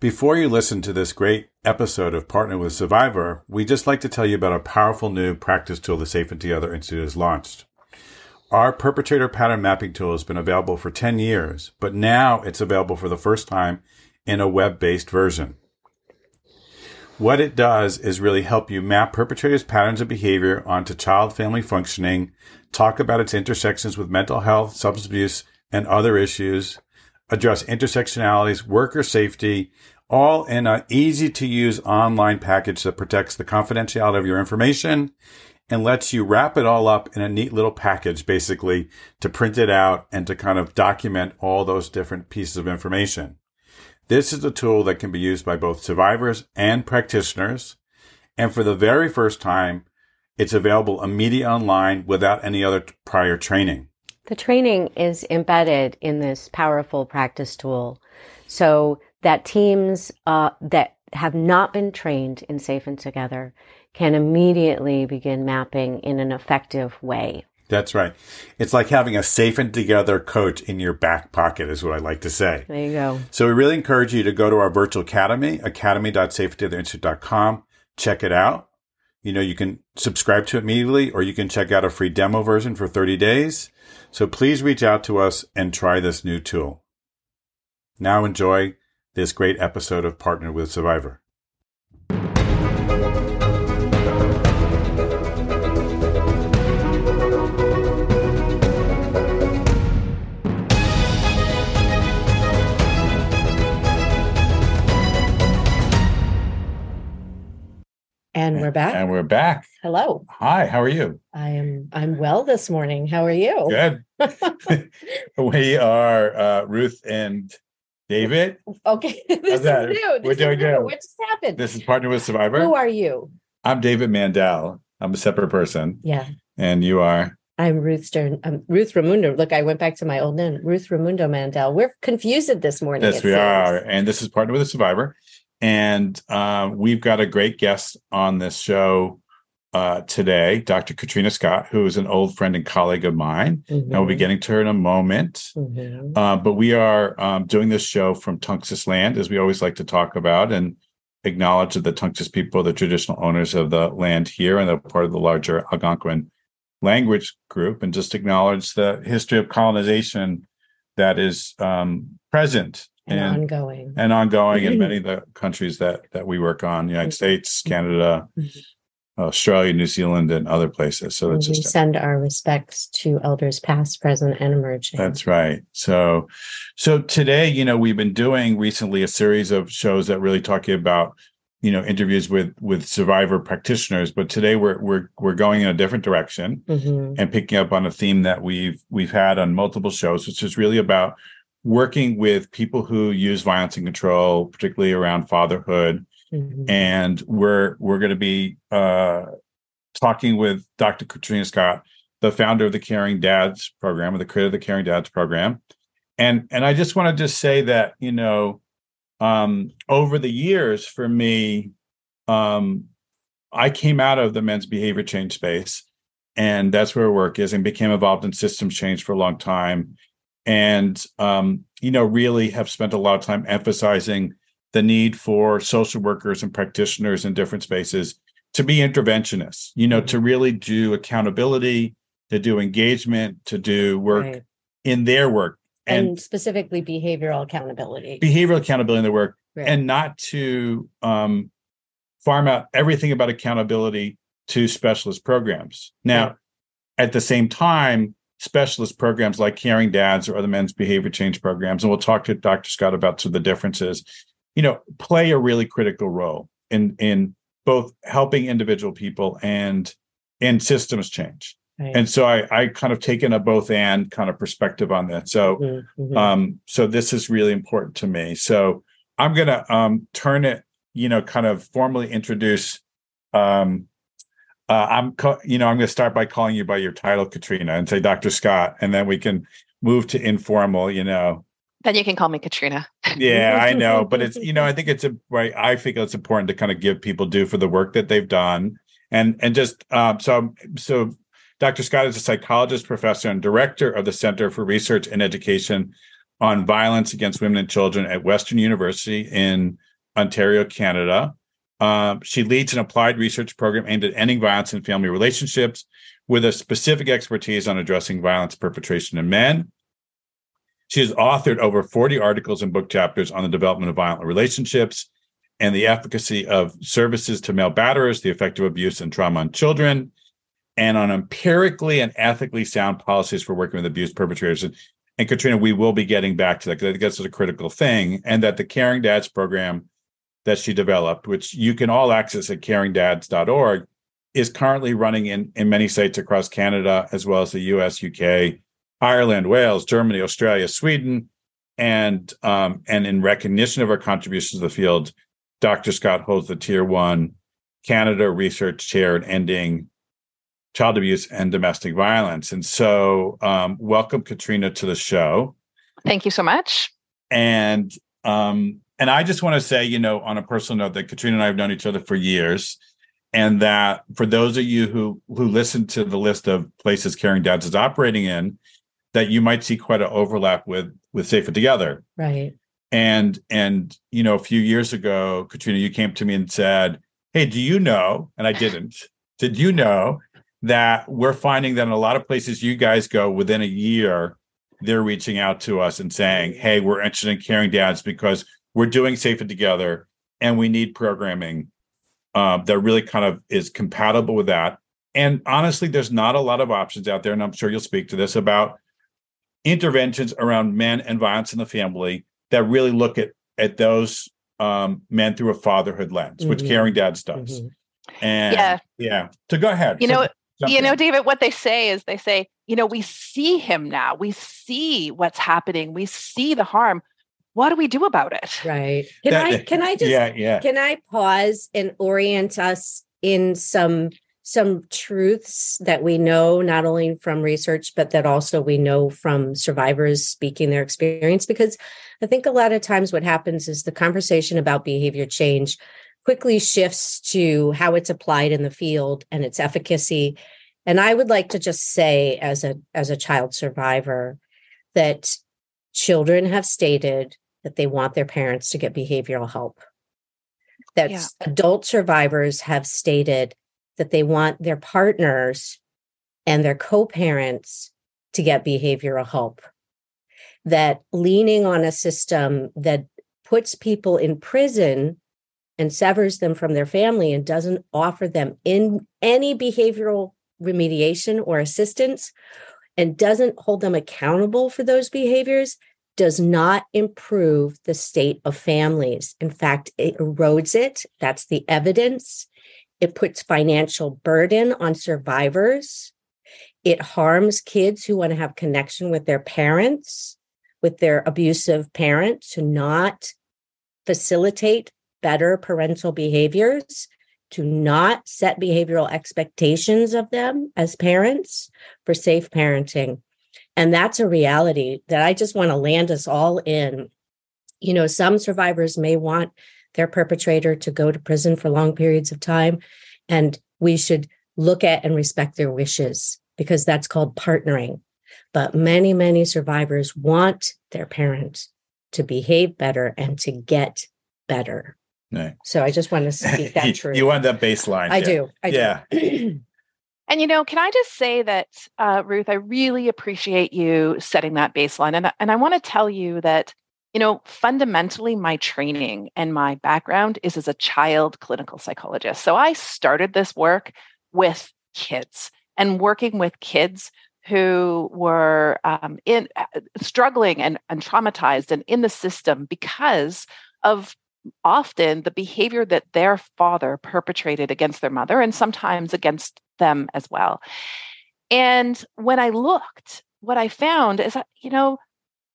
Before you listen to this great episode of Partner with Survivor, we just like to tell you about a powerful new practice tool the Safe and Together Institute has launched. Our perpetrator pattern mapping tool has been available for 10 years, but now it's available for the first time in a web-based version. What it does is really help you map perpetrators' patterns of behavior onto child family functioning, talk about its intersections with mental health, substance abuse, and other issues, address intersectionalities, worker safety, all in an easy to use online package that protects the confidentiality of your information and lets you wrap it all up in a neat little package, basically to print it out and to kind of document all those different pieces of information. This is a tool that can be used by both survivors and practitioners. And for the very first time, it's available immediately online without any other prior training. The training is embedded in this powerful practice tool so that teams uh, that have not been trained in Safe and Together can immediately begin mapping in an effective way. That's right. It's like having a safe and together coach in your back pocket is what I like to say. There you go. So we really encourage you to go to our virtual academy, academy.safetytheinstitute.com. Check it out. You know, you can subscribe to it immediately or you can check out a free demo version for 30 days. So please reach out to us and try this new tool. Now enjoy this great episode of Partner with Survivor. And we're back. And we're back. Hello. Hi, how are you? I am I'm well this morning. How are you? Good. we are uh, Ruth and David. Okay. this How's is that? new. We're doing new. What just happened? This is Partner with Survivor. Who are you? I'm David Mandel. I'm a separate person. Yeah. And you are? I'm Ruth Stern. Um, Ruth Reymundo. Look, I went back to my old name, Ruth Reymundo Mandel. We're confused this morning. Yes, we seems. are. And this is Partner with a Survivor. And uh, we've got a great guest on this show uh, today, Dr. Katreena Scott, who is an old friend and colleague of mine. And we'll be Mhm. getting to her in a moment. Mhm. Uh, but we are um, doing this show from Tunxis land, as we always like to talk about and acknowledge that the Tunxis people, are the traditional owners of the land here, and they're part of the larger Algonquin language group, and just acknowledge the history of colonization that is um, present and and ongoing. and ongoing in many of the countries that that we work on, United States, Canada, Mhm. Australia, New Zealand, and other places. So it's we just send our respects to elders past, present, and emerging. That's right. So, so today, you know, we've been doing recently a series of shows that really talking about, you know, interviews with with survivor practitioners. But today we're we're we're going in a different direction Mhm. and picking up on a theme that we've we've had on multiple shows, which is really about working with people who use violence and control, particularly around fatherhood. Mhm. And we're we're going to be uh, talking with Dr. Katreena Scott, the founder of the Caring Dads program, or the creator of the Caring Dads program. And and I just want to just say that you know, um, over the years, for me, um, I came out of the men's behavior change space, and that's where work is, and became involved in systems change for a long time, and um, you know, really have spent a lot of time emphasizing the need for social workers and practitioners in different spaces to be interventionists, you know, to really do accountability, to do engagement, to do work Right. in their work And, and, specifically behavioral accountability. behavioral accountability in their work, Right. and not to um, farm out everything about accountability to specialist programs. Now, Right. at the same time, specialist programs like Caring Dads or other men's behavior change programs, and we'll talk to Dr. Scott about some of the differences, you know, play a really critical role in in both helping individual people and in systems change. Right. And so I I kind of taken a both and kind of perspective on that. So Mhm, mhm. um, so this is really important to me. So I'm gonna um turn it, you know, kind of formally introduce um uh, I'm you know, I'm gonna start by calling you by your title, Katreena, and say Dr. Scott, and then we can move to informal, you know. Then you can call me Katreena. Yeah, I know, but it's you know, I think it's a right. I think it's important to kind of give people due for the work that they've done, and and just um, so so. Dr. Scott is a psychologist, professor, and director of the Center for Research and Education on violence against women and children at Western University in Ontario, Canada. Uh, she leads an applied research program aimed at ending violence in family relationships with a specific expertise on addressing violence perpetration in men. She has authored over 40 articles and book chapters on the development of violent relationships and the efficacy of services to male batterers, the effect of abuse and trauma on children, and on empirically and ethically sound policies for working with abuse perpetrators. And, and Katreena, we will be getting back to that because I think that's a critical thing. And that the Caring Dads program that she developed, which you can all access at caringdads.org, is currently running in, in many states across Canada, as well as the US, UK, Ireland, Wales, Germany, Australia, Sweden. And um, and in recognition of our contributions to the field, Dr. Scott holds the Tier One Canada Research Chair in Ending Child Abuse and Domestic Violence. And so, um, welcome, Katreena, to the show. Thank you so much. And um, and I just want to say, you know, on a personal note, that Katreena and I have known each other for years, and that for those of you who who listen to the list of places Caring Dads is operating in, that you might see quite an overlap with with Safer Together. Right and and you know a few years ago katreena you came to me and said hey do you know and i didn't did you know that we're finding that in a lot of places you guys go within a year they're reaching out to us and saying hey we're interested in caring dads because we're doing safer together and we need programming uh, that really kind of is compatible with that and honestly there's not a lot of options out there and i'm sure you'll speak to this about interventions around men and violence in the family that really look at at those um, men through a fatherhood lens, mm-hmm. which Caring Dads does. Mm-hmm. And yeah, yeah. So go ahead. You so know, you know, David, what they say is they say, you know, we see him now. We see what's happening. We see the harm. What do we do about it? Right. Can that, I can I just yeah, yeah. can I pause and orient us in some some truths that we know not only from research but that also we know from survivors speaking their experience because i think a lot of times what happens is the conversation about behavior change quickly shifts to how it's applied in the field and its efficacy and i would like to just say as a as a child survivor that children have stated that they want their parents to get behavioral help that yeah. adult survivors have stated that they want their partners and their co parents to get behavioral help. That leaning on a system that puts people in prison and severs them from their family and doesn't offer them in any behavioral remediation or assistance and doesn't hold them accountable for those behaviors does not improve the state of families. In fact, it erodes it. That's the evidence. It puts financial burden on survivors. It harms kids who want to have connection with their parents, with their abusive parent, to not facilitate better parental behaviors, to not set behavioral expectations of them as parents for safe parenting. And that's a reality that I just want to land us all in. You know, some survivors may want their perpetrator to go to prison for long periods of time. And we should look at and respect their wishes because that's called partnering. But many, many survivors want their parents to behave better and to get better. Right. So I just want to speak that truth. You want that baseline. I yeah. do. I do. yeah. Do. and you know, can I just say that, uh, Ruth, I really appreciate you setting that baseline. And, and I want to tell you that you know, fundamentally, my training and my background is as a child clinical psychologist. So I started this work with kids and working with kids who were um, in uh, struggling and, and traumatized and in the system because of often the behavior that their father perpetrated against their mother and sometimes against them as well. And when I looked, what I found is that, you know,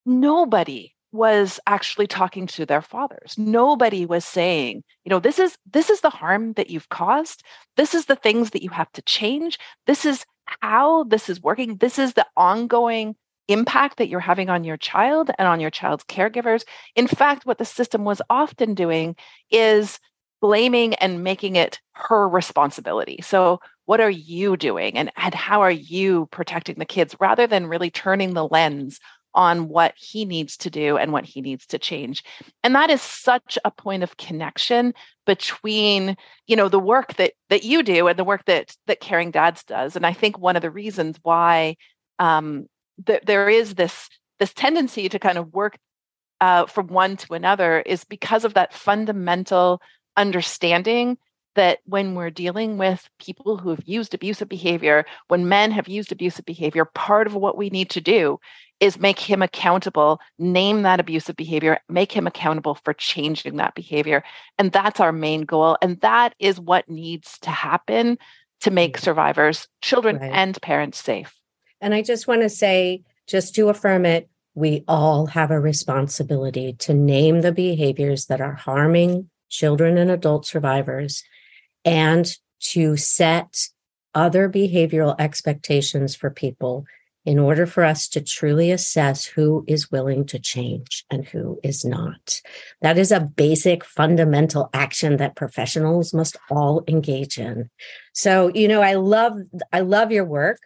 nobody was actually talking to their fathers. Nobody was saying you know this is this is the harm that you've caused. This is the things that you have to change. This is how this is working. This is the ongoing impact that you're having on your child and on your child's caregivers. In fact what the system was often doing is blaming and making it her responsibility. So what are you doing and, and how are you protecting the kids rather than really turning the lens on what he needs to do and what he needs to change? And that is such a point of connection between you know the work that that you do and the work that that caring dads does. And i think one of the reasons why um that there is this this tendency to kind of work uh, from one to another is because of that fundamental understanding that when we're dealing with people who have used abusive behavior, when men have used abusive behavior, part of what we need to do is make him accountable, name that abusive behavior, make him accountable for changing that behavior. And that's our main goal. And that is what needs to happen to make survivors, children, right. and parents safe. And I just want to say, just to affirm it, we all have a responsibility to name the behaviors that are harming children and adult survivors and to set other behavioral expectations for people in order for us to truly assess who is willing to change and who is not. That is a basic fundamental action that professionals must all engage in. So, you know, I love I love your work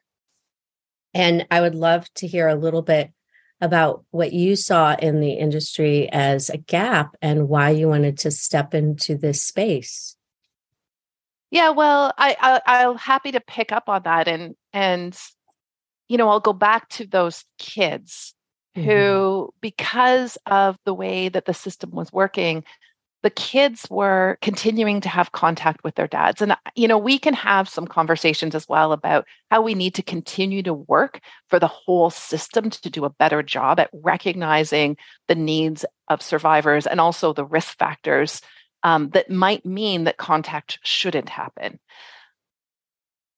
and I would love to hear a little bit about what you saw in the industry as a gap and why you wanted to step into this space. Yeah, well, I, I I'm happy to pick up on that, and and you know I'll go back to those kids mm-hmm. who, because of the way that the system was working, the kids were continuing to have contact with their dads, and you know we can have some conversations as well about how we need to continue to work for the whole system to do a better job at recognizing the needs of survivors and also the risk factors um, that might mean that contact shouldn't happen.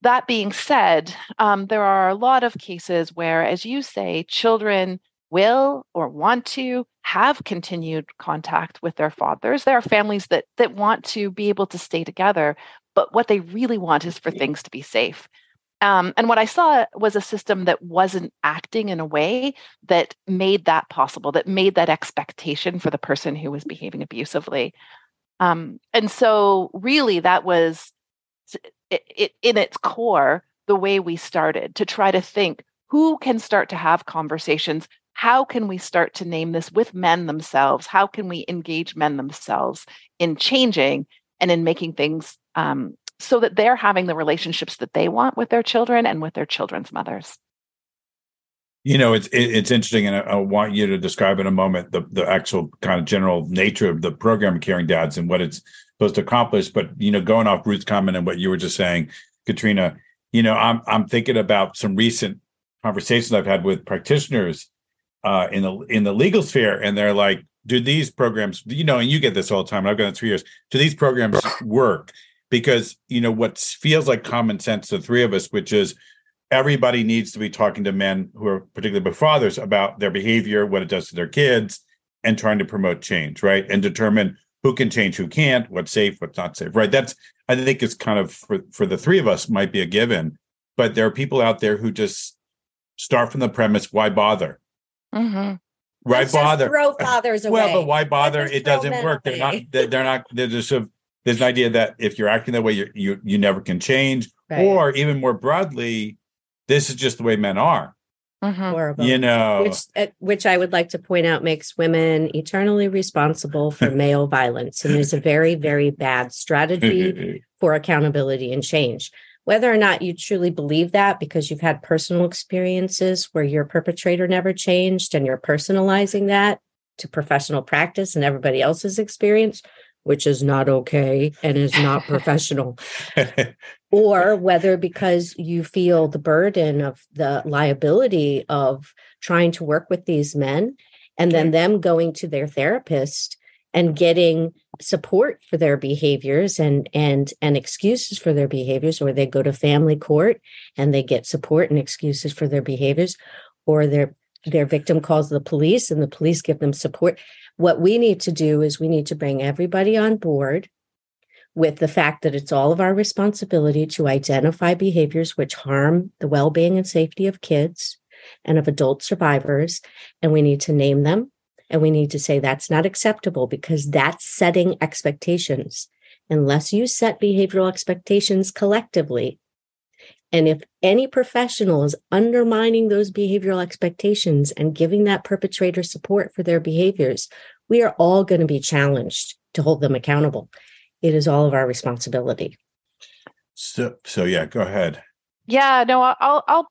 That being said, um, there are a lot of cases where, as you say, children will or want to have continued contact with their fathers. There are families that that want to be able to stay together, but what they really want is for things to be safe. Um, and what I saw was a system that wasn't acting in a way that made that possible, that made that expectation for the person who was behaving abusively. Um, and so, really, that was it, it, in its core the way we started to try to think who can start to have conversations. How can we start to name this with men themselves? How can we engage men themselves in changing and in making things um, so that they're having the relationships that they want with their children and with their children's mothers? You know, it's it's interesting, and I, want you to describe in a moment the the actual kind of general nature of the program, Caring Dads, and what it's supposed to accomplish. But you know, going off Ruth's comment and what you were just saying, Katreena, you know, I'm I'm thinking about some recent conversations I've had with practitioners uh, in the in the legal sphere, and they're like, "Do these programs, you know?" And you get this all the time. I've it three years. Do these programs work? Because you know what feels like common sense to the three of us, which is everybody needs to be talking to men who are particularly fathers about their behavior, what it does to their kids, and trying to promote change, right? And determine who can change, who can't, what's safe, what's not safe, right? That's I think it's kind of for for the three of us might be a given, but there are people out there who just start from the premise, why bother? Mm-hmm. Why Let's bother? throw fathers away. Well, but why bother? It doesn't work. They're not. They're not. They're just. A, there's an idea that if you're acting that way, you you you never can change. Right. Or even more broadly, this is just the way men are. Mm-hmm. Horrible. You know, which uh, which I would like to point out makes women eternally responsible for male violence, and is a very very bad strategy for accountability and change. Whether or not you truly believe that because you've had personal experiences where your perpetrator never changed and you're personalizing that to professional practice and everybody else's experience, which is not okay and is not professional. or whether because you feel the burden of the liability of trying to work with these men and then them going to their therapist and getting support for their behaviors and and and excuses for their behaviors or they go to family court and they get support and excuses for their behaviors or their their victim calls the police and the police give them support what we need to do is we need to bring everybody on board with the fact that it's all of our responsibility to identify behaviors which harm the well being and safety of kids and of adult survivors. And we need to name them. And we need to say that's not acceptable because that's setting expectations. Unless you set behavioral expectations collectively, And if any professional is undermining those behavioral expectations and giving that perpetrator support for their behaviors, we are all going to be challenged to hold them accountable. It is all of our responsibility. So, so yeah, go ahead. Yeah, no, I'll I'll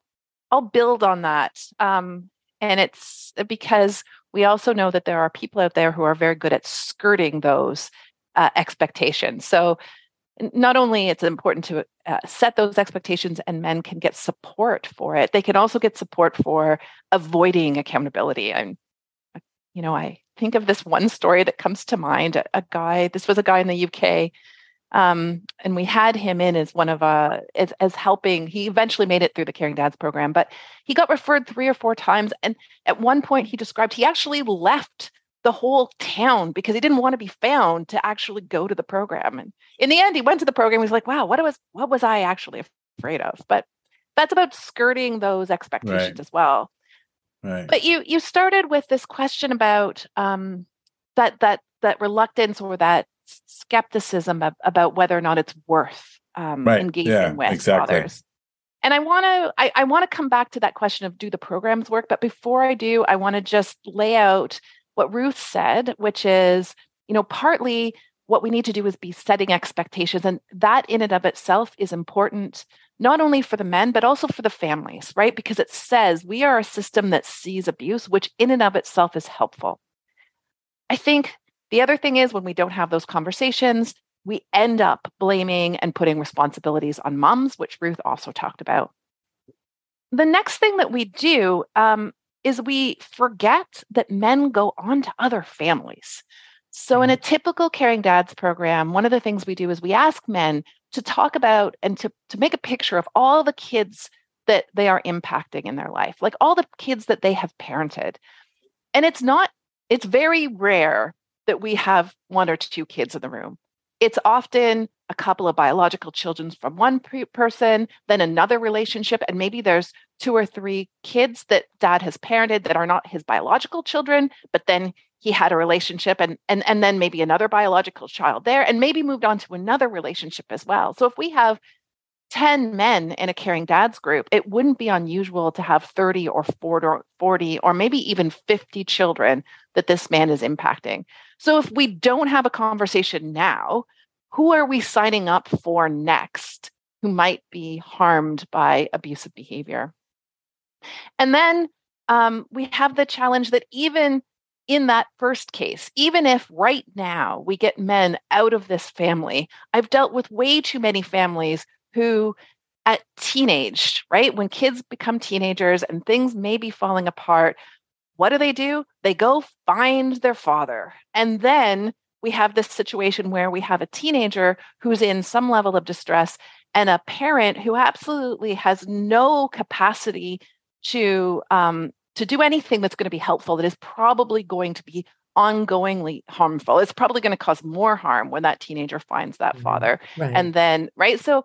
I'll build on that. Um, and it's because we also know that there are people out there who are very good at skirting those uh, expectations. So not only it's important to uh, set those expectations and men can get support for it they can also get support for avoiding accountability and you know i think of this one story that comes to mind a, a guy this was a guy in the uk um, and we had him in as one of uh as, as helping he eventually made it through the caring dads program but he got referred three or four times and at one point he described he actually left the whole town because he didn't want to be found to actually go to the program. And in the end, he went to the program. He's like, wow, what was what was I actually afraid of? But that's about skirting those expectations right. as well. Right. But you you started with this question about um, that that that reluctance or that skepticism of, about whether or not it's worth um, right. engaging yeah, with exactly. fathers. And I want to I, I want to come back to that question of do the programs work? But before I do, I want to just lay out what Ruth said, which is, you know, partly what we need to do is be setting expectations. And that in and of itself is important, not only for the men, but also for the families, right? Because it says we are a system that sees abuse, which in and of itself is helpful. I think the other thing is when we don't have those conversations, we end up blaming and putting responsibilities on moms, which Ruth also talked about. The next thing that we do um, is we forget that men go on to other families. So, in a mm-hmm. typical Caring Dads program, one of the things we do is we ask men to talk about and to, to make a picture of all the kids that they are impacting in their life, like all the kids that they have parented. And it's not, it's very rare that we have one or two kids in the room. It's often a couple of biological children from one pre- person, then another relationship, and maybe there's two or three kids that dad has parented that are not his biological children, but then he had a relationship and and and then maybe another biological child there and maybe moved on to another relationship as well. So if we have 10 men in a caring dads group, it wouldn't be unusual to have 30 or 40 or maybe even 50 children that this man is impacting. So if we don't have a conversation now who are we signing up for next who might be harmed by abusive behavior? And then um, we have the challenge that even in that first case, even if right now we get men out of this family, I've dealt with way too many families who at teenage, right? When kids become teenagers and things may be falling apart, what do they do? They go find their father. And then we have this situation where we have a teenager who's in some level of distress and a parent who absolutely has no capacity to um, to do anything that's going to be helpful that is probably going to be ongoingly harmful it's probably going to cause more harm when that teenager finds that mm-hmm. father right. and then right so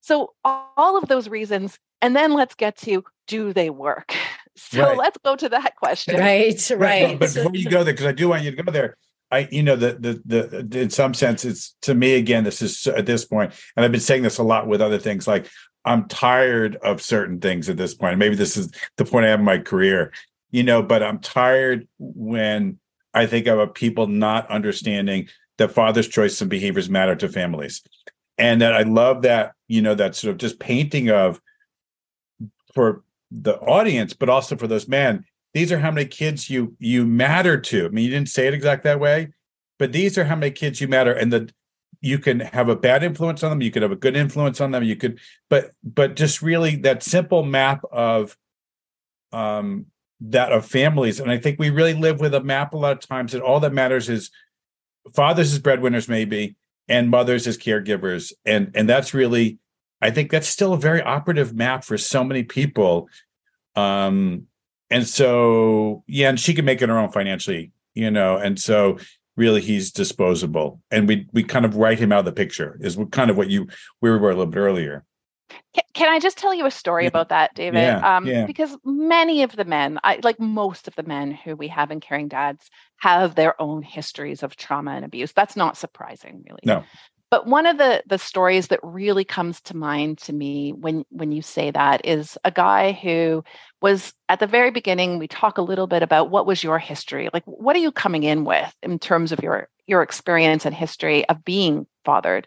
so all of those reasons and then let's get to do they work so right. let's go to that question right right but before you go there because i do want you to go there I, you know, the, the, the, in some sense, it's to me again. This is at this point, and I've been saying this a lot with other things. Like I'm tired of certain things at this point. Maybe this is the point I have in my career, you know. But I'm tired when I think of people not understanding that father's choices and behaviors matter to families, and that I love that you know that sort of just painting of for the audience, but also for those men these are how many kids you you matter to. I mean, you didn't say it exact that way, but these are how many kids you matter, and that you can have a bad influence on them, you could have a good influence on them, you could, but but just really that simple map of um that of families, and I think we really live with a map a lot of times that all that matters is fathers as breadwinners maybe and mothers as caregivers and and that's really i think that's still a very operative map for so many people. Um and so yeah and she can make it her own financially you know and so really he's disposable. And we we kind of write him out of the picture is kind of what you we were a little bit earlier. Can, can i just tell you a story yeah. about that david? Yeah, um, yeah. because many of the men I, like most of the men who we have in caring dads have their own histories of trauma and abuse. That's not surprising really. No but one of the the stories that really comes to mind to me when when you say that is a guy who was at the very beginning we talk a little bit about what was your history like what are you coming in with in terms of your your experience and history of being fathered?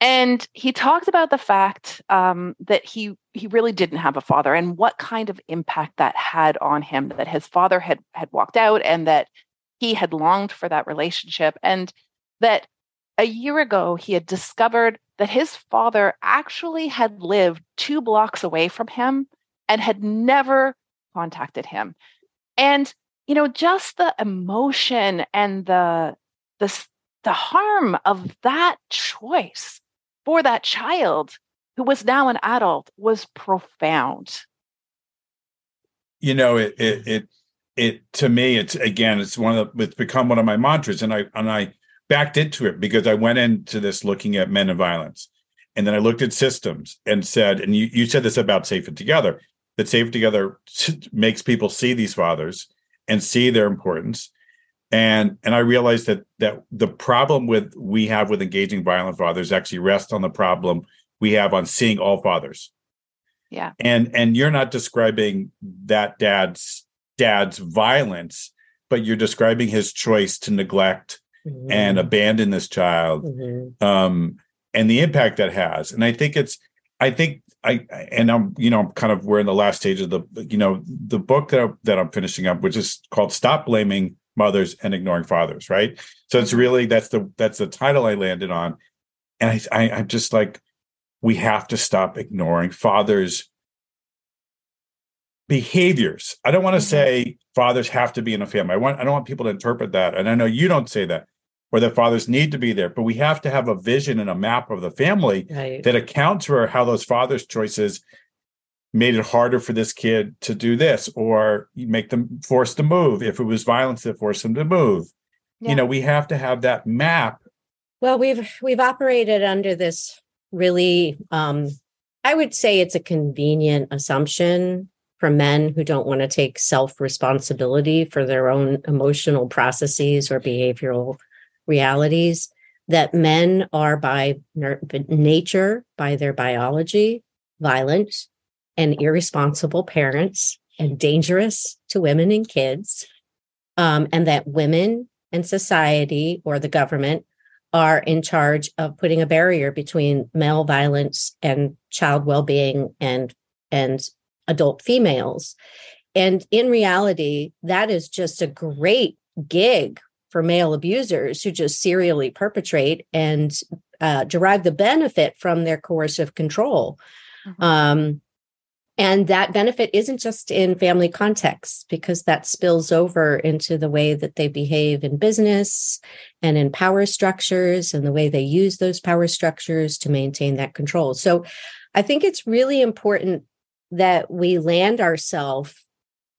And he talked about the fact um, that he he really didn't have a father and what kind of impact that had on him that his father had had walked out and that he had longed for that relationship and that a year ago he had discovered that his father actually had lived two blocks away from him and had never contacted him. And you know just the emotion and the the the harm of that choice for that child who was now an adult was profound. You know it it it, it to me it's again it's one of the, it's become one of my mantras. And i and i backed into it because i went into this looking at men and violence. And then i looked at systems and said and you, you said this about safe and together that safe together makes people see these fathers and see their importance. And and i realized that that the problem with we have with engaging violent fathers actually rests on the problem we have on seeing all fathers. Yeah. And and you're not describing that dad's dad's violence but you're describing his choice to neglect mm-hmm. and abandon this child mm-hmm. um and the impact that has. And i think it's i think I and I'm you know I'm kind of we're in the last stage of the you know the book that I, that I'm finishing up, which is called "Stop Blaming mothers and ignoring fathers right? So it's really that's the that's the title i landed on. And i, I i'm just like we have to stop ignoring fathers behaviors. I don't want to mm-hmm. say fathers have to be in a family. I want i don't want people to interpret that. And i know you don't say that or that fathers need to be there but we have to have a vision and a map of the family right. that accounts for how those fathers choices made it harder for this kid to do this or make them forced to move if it was violence that forced them to move yeah. you know we have to have that map well we've we've operated under this really um i would say it's a convenient assumption for men who don't want to take self responsibility for their own emotional processes or behavioral realities that men are by nature by their biology violent and irresponsible parents and dangerous to women and kids, um, and that women and society or the government are in charge of putting a barrier between male violence and child well-being and and adult females. And in reality that is just a great gig for male abusers who just serially perpetrate and uh, derive the benefit from their coercive control mm-hmm. um, and that benefit isn't just in family contexts because that spills over into the way that they behave in business and in power structures and the way they use those power structures to maintain that control. So I think it's really important that we land ourselves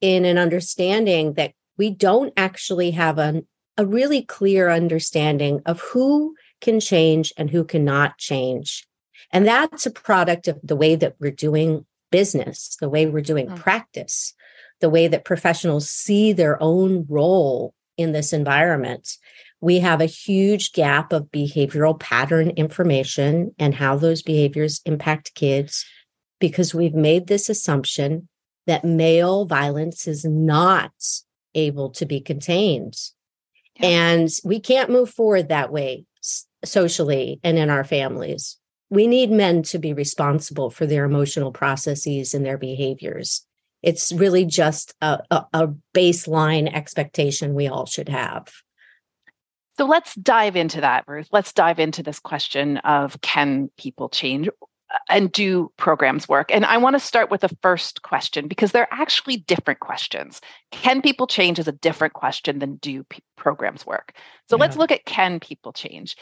in an understanding that we don't actually have a, a really clear understanding of who can change and who cannot change. And that's a product of the way that we're doing business, the way we're doing mm. practice, the way that professionals see their own role in this environment. We have a huge gap of behavioral pattern information and how those behaviors impact kids because we've made this assumption that male violence is not able to be contained. Yeah. And we can't move forward that way socially and in our families we need men to be responsible for their emotional processes and their behaviors. It's really just a, a, a baseline expectation we all should have. So let's dive into that, Ruth. Let's dive into this question of can people change and do programs work? And I want to start with the first question because they're actually different questions. Can people change is a different question than do p- programs work? So yeah. let's look at can people change?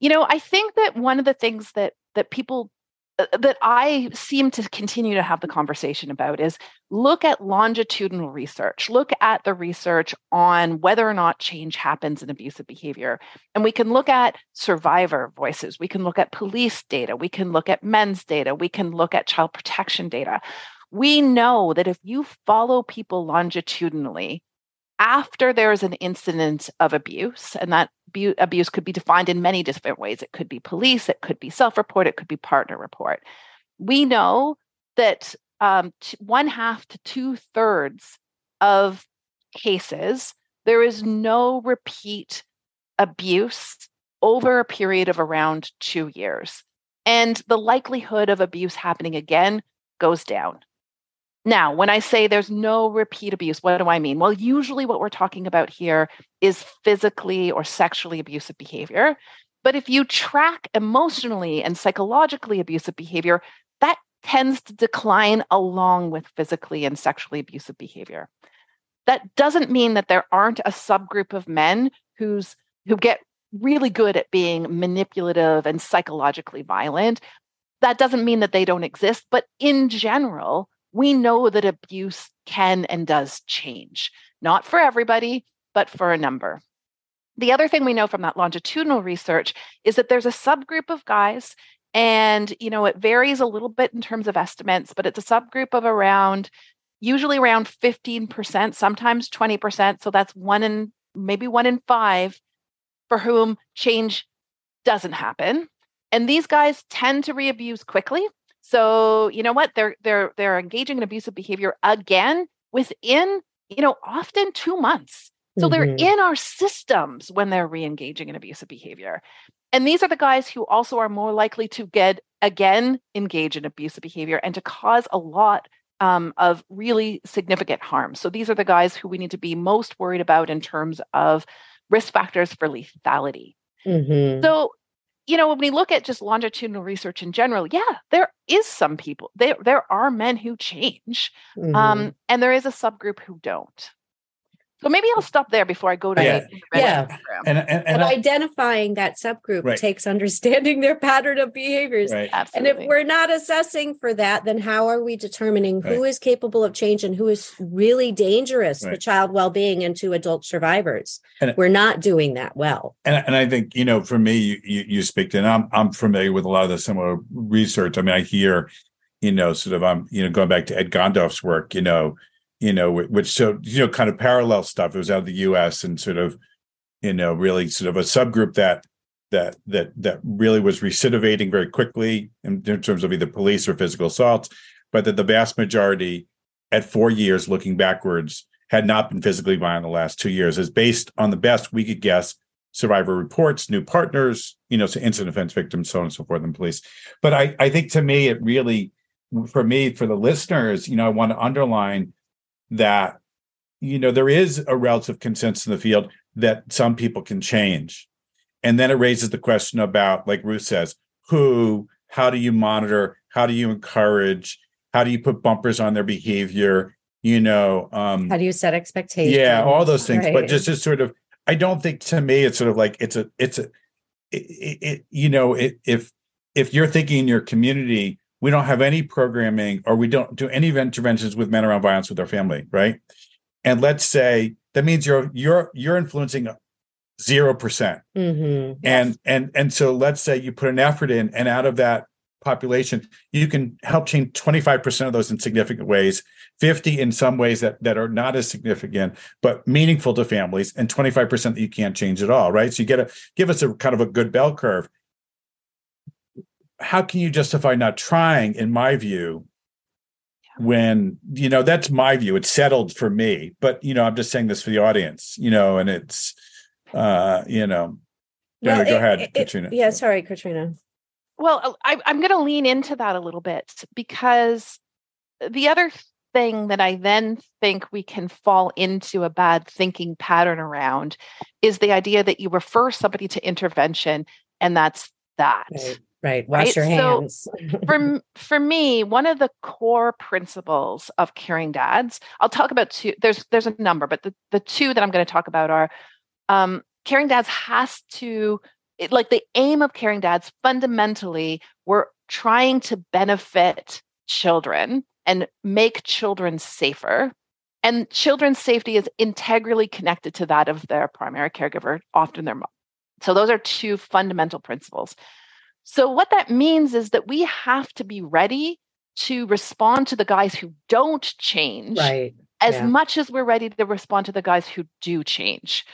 you know i think that one of the things that that people Uh, that I seem to continue to have the conversation about is look at longitudinal research, look at the research on whether or not change happens in abusive behavior. And we can look at survivor voices, we can look at police data, we can look at men's data, we can look at child protection data. We know that if you follow people longitudinally, after there is an incident of abuse, and that abuse could be defined in many different ways. It could be police, it could be self report, it could be partner report. We know that um, t- one half to two thirds of cases, there is no repeat abuse over a period of around two years. And the likelihood of abuse happening again goes down. Now, when I say there's no repeat abuse, what do I mean? Well, usually what we're talking about here is physically or sexually abusive behavior. But if you track emotionally and psychologically abusive behavior, that tends to decline along with physically and sexually abusive behavior. That doesn't mean that there aren't a subgroup of men who's who get really good at being manipulative and psychologically violent. That doesn't mean that they don't exist, but in general, we know that abuse can and does change, not for everybody, but for a number. The other thing we know from that longitudinal research is that there's a subgroup of guys, and you know it varies a little bit in terms of estimates, but it's a subgroup of around, usually around 15%, sometimes 20%. So that's one in maybe one in five for whom change doesn't happen. And these guys tend to re-abuse quickly. So, you know what? They're they're they're engaging in abusive behavior again within, you know, often 2 months. So mm-hmm. they're in our systems when they're re-engaging in abusive behavior. And these are the guys who also are more likely to get again engage in abusive behavior and to cause a lot um, of really significant harm. So these are the guys who we need to be most worried about in terms of risk factors for lethality. Mm-hmm. So you know, when we look at just longitudinal research in general, yeah, there is some people. There there are men who change, mm-hmm. um, and there is a subgroup who don't. So maybe I'll stop there before I go to yeah, yeah. And, and, and identifying that subgroup right. takes understanding their pattern of behaviors. Right. And if we're not assessing for that, then how are we determining right. who is capable of change and who is really dangerous to child well-being and to adult survivors? And, we're not doing that well. And, and I think you know, for me, you, you, you speak to, and I'm I'm familiar with a lot of the similar research. I mean, I hear, you know, sort of I'm you know going back to Ed Gondolf's work, you know you know, which showed, you know, kind of parallel stuff. It was out of the US and sort of, you know, really sort of a subgroup that that that that really was recidivating very quickly in, in terms of either police or physical assaults, but that the vast majority at four years looking backwards had not been physically violent the last two years, is based on the best we could guess survivor reports, new partners, you know, so incident offense victims, so on and so forth, and police. But I, I think to me, it really, for me, for the listeners, you know, I want to underline that you know there is a relative consensus in the field that some people can change. And then it raises the question about like ruth says who how do you monitor? How do you encourage? How do you put bumpers on their behavior? You know um how do you set expectations? Yeah all those things right. but just to sort of i don't think to me it's sort of like it's a it's a it, it you know it, if if you're thinking in your community we don't have any programming or we don't do any interventions with men around violence with their family, right? And let's say that means you're you're you're influencing zero percent. Mm-hmm. And and and so let's say you put an effort in, and out of that population, you can help change 25% of those in significant ways, 50 in some ways that, that are not as significant, but meaningful to families, and 25% that you can't change at all, right? So you get a give us a kind of a good bell curve how can you justify not trying in my view when you know that's my view it's settled for me but you know i'm just saying this for the audience you know and it's uh you know. Well, anyway, go it, ahead it, katreena. yeah sorry katreena. Well I, i'm going to lean into that a little bit because the other thing that i then think we can fall into a bad thinking pattern around is the idea that you refer somebody to intervention and that's that. Right. Right. Wash right? your hands. So for, for me, one of the core principles of caring dads, I'll talk about two, there's there's a number, but the, the two that I'm going to talk about are um, caring dads has to it, like the aim of caring dads fundamentally we're trying to benefit children and make children safer and children's safety is integrally connected to that of their primary caregiver often their mom so those are two fundamental principles so, what that means is that we have to be ready to respond to the guys who don't change right. as yeah. much as we're ready to respond to the guys who do change.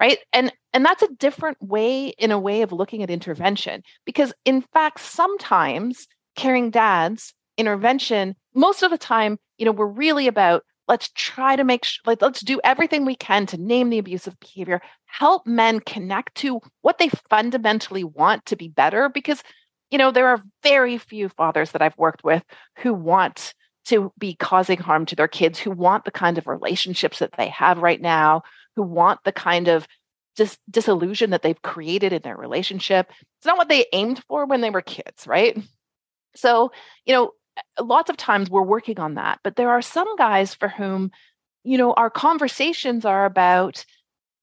right and and that's a different way in a way of looking at intervention because in fact sometimes caring dads intervention most of the time you know we're really about let's try to make sure like let's do everything we can to name the abusive behavior help men connect to what they fundamentally want to be better because you know there are very few fathers that i've worked with who want to be causing harm to their kids who want the kind of relationships that they have right now who want the kind of dis- disillusion that they've created in their relationship. It's not what they aimed for when they were kids right? So you know lots of times we're working on that but there are some guys for whom you know our conversations are about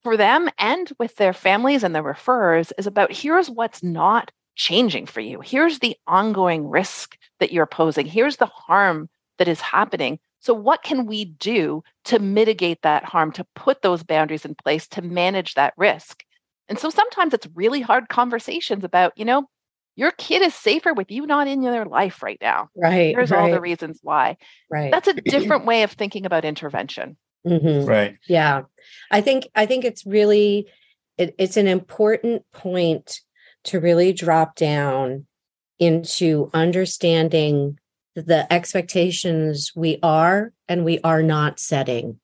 for them and with their families and their referrers is about here's what's not changing for you. Here's the ongoing risk that you're posing. Here's the harm that is happening. So what can we do to mitigate that harm to put those boundaries in place to manage that risk? And so sometimes it's really hard conversations about you know your kid is safer with you not in their life right now. Right. There's right. all the reasons why. Right. That's a different way of thinking about intervention. Mm-hmm. Right. Yeah. I think I think it's really it, it's an important point to really drop down into understanding the expectations we are and we are not setting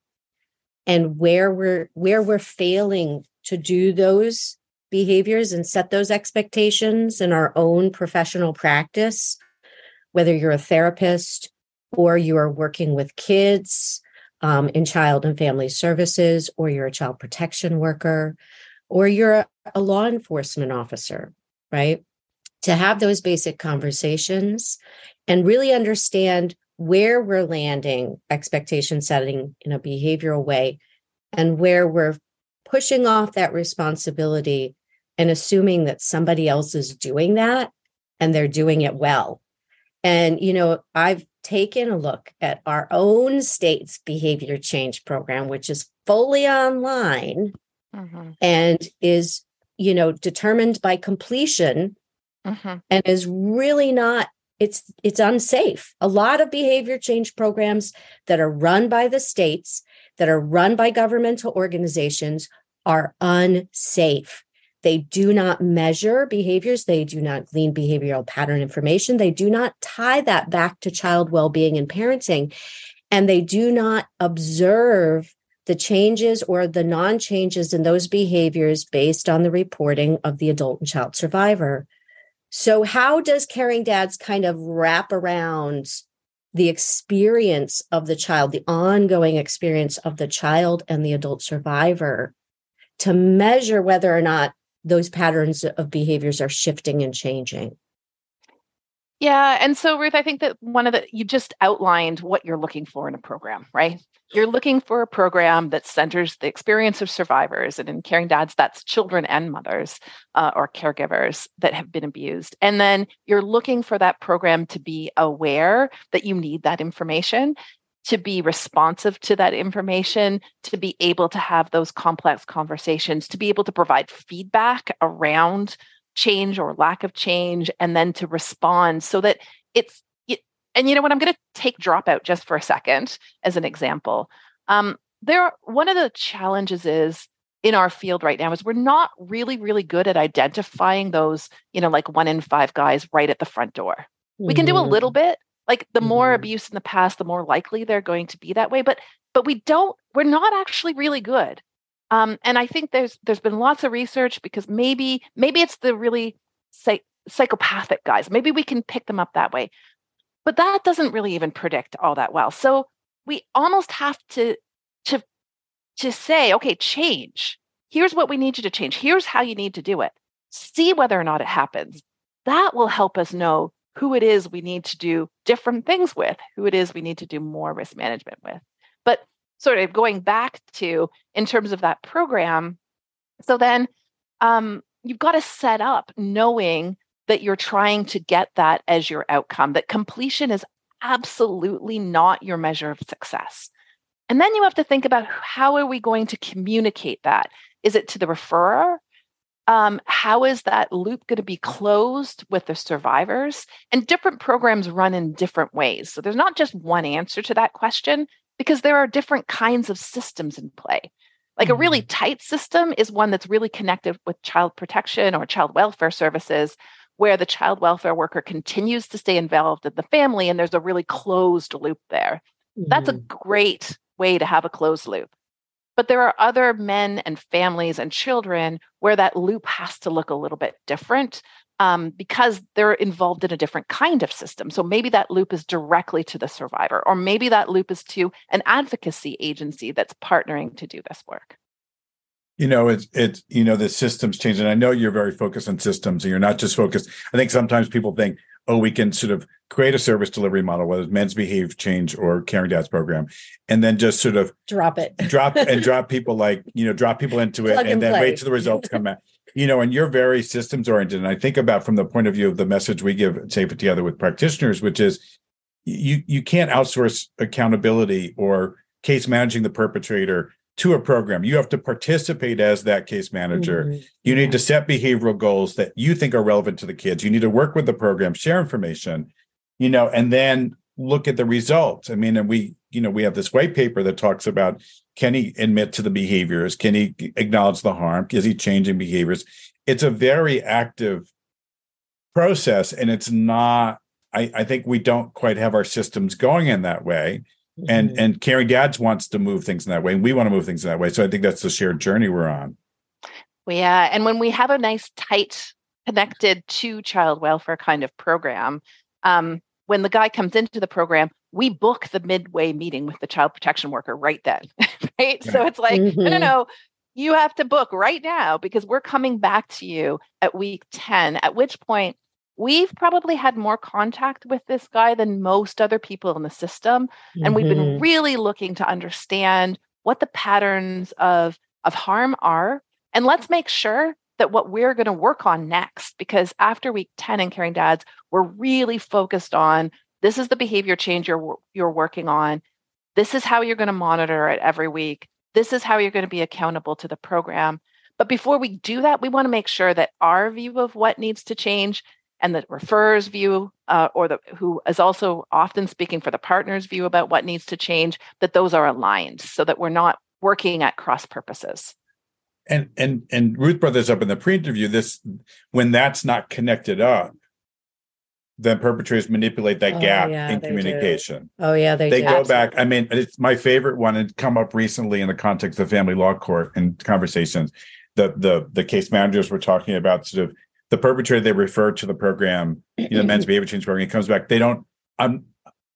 and where we're where we're failing to do those behaviors and set those expectations in our own professional practice, whether you're a therapist or you are working with kids um, in child and family services, or you're a child protection worker, or you're a, a law enforcement officer, right? To have those basic conversations and really understand where we're landing expectation setting in a behavioral way and where we're pushing off that responsibility and assuming that somebody else is doing that and they're doing it well. And, you know, I've taken a look at our own state's behavior change program, which is fully online mm-hmm. and is, you know, determined by completion mm-hmm. and is really not it's it's unsafe a lot of behavior change programs that are run by the states that are run by governmental organizations are unsafe they do not measure behaviors. They do not glean behavioral pattern information. They do not tie that back to child well being and parenting. And they do not observe the changes or the non changes in those behaviors based on the reporting of the adult and child survivor. So, how does caring dads kind of wrap around the experience of the child, the ongoing experience of the child and the adult survivor to measure whether or not those patterns of behaviors are shifting and changing. Yeah. And so, Ruth, I think that one of the, you just outlined what you're looking for in a program, right? You're looking for a program that centers the experience of survivors. And in Caring Dads, that's children and mothers uh, or caregivers that have been abused. And then you're looking for that program to be aware that you need that information to be responsive to that information, to be able to have those complex conversations, to be able to provide feedback around change or lack of change, and then to respond so that it's, it, and you know what, I'm going to take dropout just for a second as an example. Um, there, one of the challenges is in our field right now is we're not really, really good at identifying those, you know, like one in five guys right at the front door. Mm-hmm. We can do a little mm-hmm. bit, like the more mm-hmm. abuse in the past the more likely they're going to be that way but but we don't we're not actually really good. Um, and i think there's there's been lots of research because maybe maybe it's the really psych- psychopathic guys. Maybe we can pick them up that way. But that doesn't really even predict all that well. So we almost have to to to say okay change. Here's what we need you to change. Here's how you need to do it. See whether or not it happens. That will help us know who it is we need to do different things with, who it is we need to do more risk management with. But sort of going back to in terms of that program, so then um, you've got to set up knowing that you're trying to get that as your outcome, that completion is absolutely not your measure of success. And then you have to think about how are we going to communicate that? Is it to the referrer? Um, how is that loop going to be closed with the survivors? And different programs run in different ways. So there's not just one answer to that question because there are different kinds of systems in play. Like mm-hmm. a really mm-hmm. tight system is one that's really connected with child protection or child welfare services, where the child welfare worker continues to stay involved in the family and there's a really closed loop there. Mm-hmm. That's a mm-hmm. great way to have a closed loop. But there are other men and families and children where that loop has to look a little bit different um, because they're involved in a different kind of system. So maybe that loop is directly to the survivor, or maybe that loop is to an advocacy agency that's partnering to do this work. You know, it's it's you know the systems change, and I know you're very focused on systems, and you're not just focused. I think sometimes people think, oh, we can sort of create a service delivery model, whether it's men's behavior change or caring dads program, and then just sort of drop it, drop and drop people like you know drop people into it, and, and then play. wait till the results come back you know, and you're very systems oriented. And I think about from the point of view of the message we give Safe & Together with practitioners, which is you you can't outsource accountability or case managing the perpetrator to a program. You have to participate as that case manager. Mm-hmm. You need to set behavioral goals that you think are relevant to the kids. You need to work with the program, share information, you know, and then look at the results. I mean, and we, you know, we have this white paper that talks about can he admit to the behaviors? Can he acknowledge the harm? Is he changing behaviors? It's a very active process, and it's not. I, I think we don't quite have our systems going in that way. Mm-hmm. And and Caring Dads wants to move things in that way, and we want to move things in that way. So I think that's the shared journey we're on. Yeah, and when we have a nice, tight, connected to child welfare kind of program, um, when the guy comes into the program, we book the midway meeting with the child protection worker right then, right? So it's like, mm-hmm. no, no, no, you have to book right now because we're coming back to you at week 10, at which point we've probably had more contact with this guy than most other people in the system. Mm-hmm. And we've been mm-hmm. really looking to understand what the patterns of, of harm are. And let's make sure that what we're going to work on next, because after week 10 in Caring Dads, we're really focused on this is the behavior change you're you're working on this is how you're going to monitor it every week this is how you're going to be accountable to the program but before we do that we want to make sure that our view of what needs to change and the referrer's view uh, or the who is also often speaking for the partner's view about what needs to change that those are aligned so that we're not working at cross purposes and and and ruth brought this up in the pre-interview this when that's not connected up then perpetrators manipulate that oh, gap yeah, in communication. Do. Oh yeah, they, they go back. I mean, it's my favorite one. It come up recently in the context of family law court and conversations. The the the case managers were talking about sort of the perpetrator they refer to the program, you know, men's behavior change program. It comes back. They don't. I'm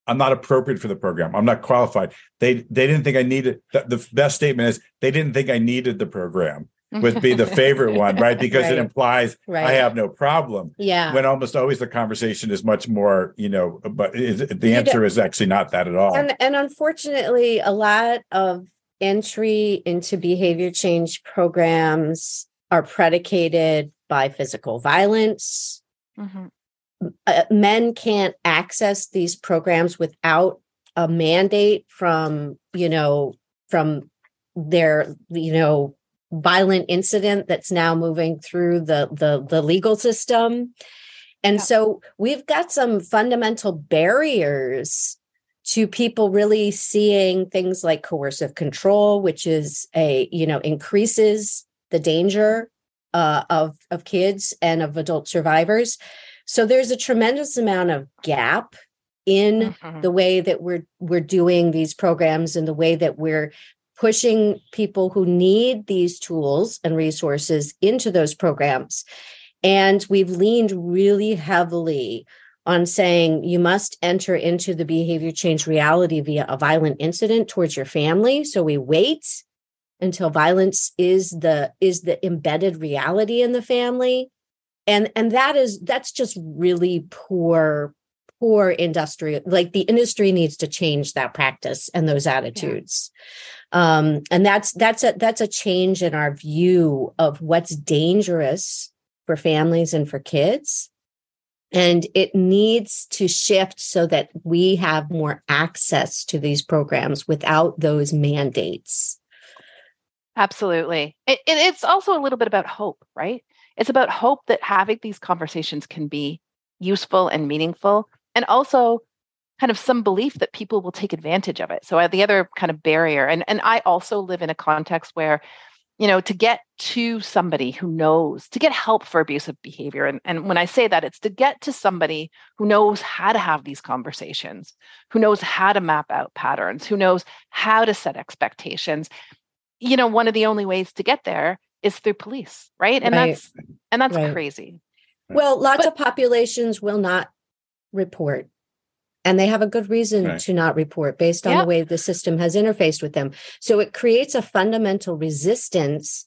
I'm not appropriate for the program. I'm not qualified. They they didn't think I needed. The, the best statement is they didn't think I needed the program would be the favorite one, right? Because right. it implies right. I have no problem. Yeah. When almost always the conversation is much more, you know, but is, the answer is actually not that at all. And, and unfortunately, a lot of entry into behavior change programs are predicated by physical violence. Mm-hmm. Uh, men can't access these programs without a mandate from, you know, from their, you know, violent incident that's now moving through the the, the legal system and yeah. so we've got some fundamental barriers to people really seeing things like coercive control which is a you know increases the danger uh, of of kids and of adult survivors so there's a tremendous amount of gap in mm-hmm. the way that we're we're doing these programs and the way that we're pushing people who need these tools and resources into those programs. And we've leaned really heavily on saying you must enter into the behavior change reality via a violent incident towards your family. So we wait until violence is the is the embedded reality in the family. And and that is that's just really poor poor industry like the industry needs to change that practice and those attitudes. Um, and that's that's a that's a change in our view of what's dangerous for families and for kids. And it needs to shift so that we have more access to these programs without those mandates absolutely it, it's also a little bit about hope right it's about hope that having these conversations can be useful and meaningful and also kind of some belief that people will take advantage of it. So uh, the other kind of barrier, and and I also live in a context where, you know, to get to somebody who knows to get help for abusive behavior, and and when I say that, it's to get to somebody who knows how to have these conversations, who knows how to map out patterns, who knows how to set expectations. You know, one of the only ways to get there is through police, right? And right. that's and that's right. crazy. Well, lots but, of populations will not report and they have a good reason right. to not report based on the way the system has interfaced with them. So it creates a fundamental resistance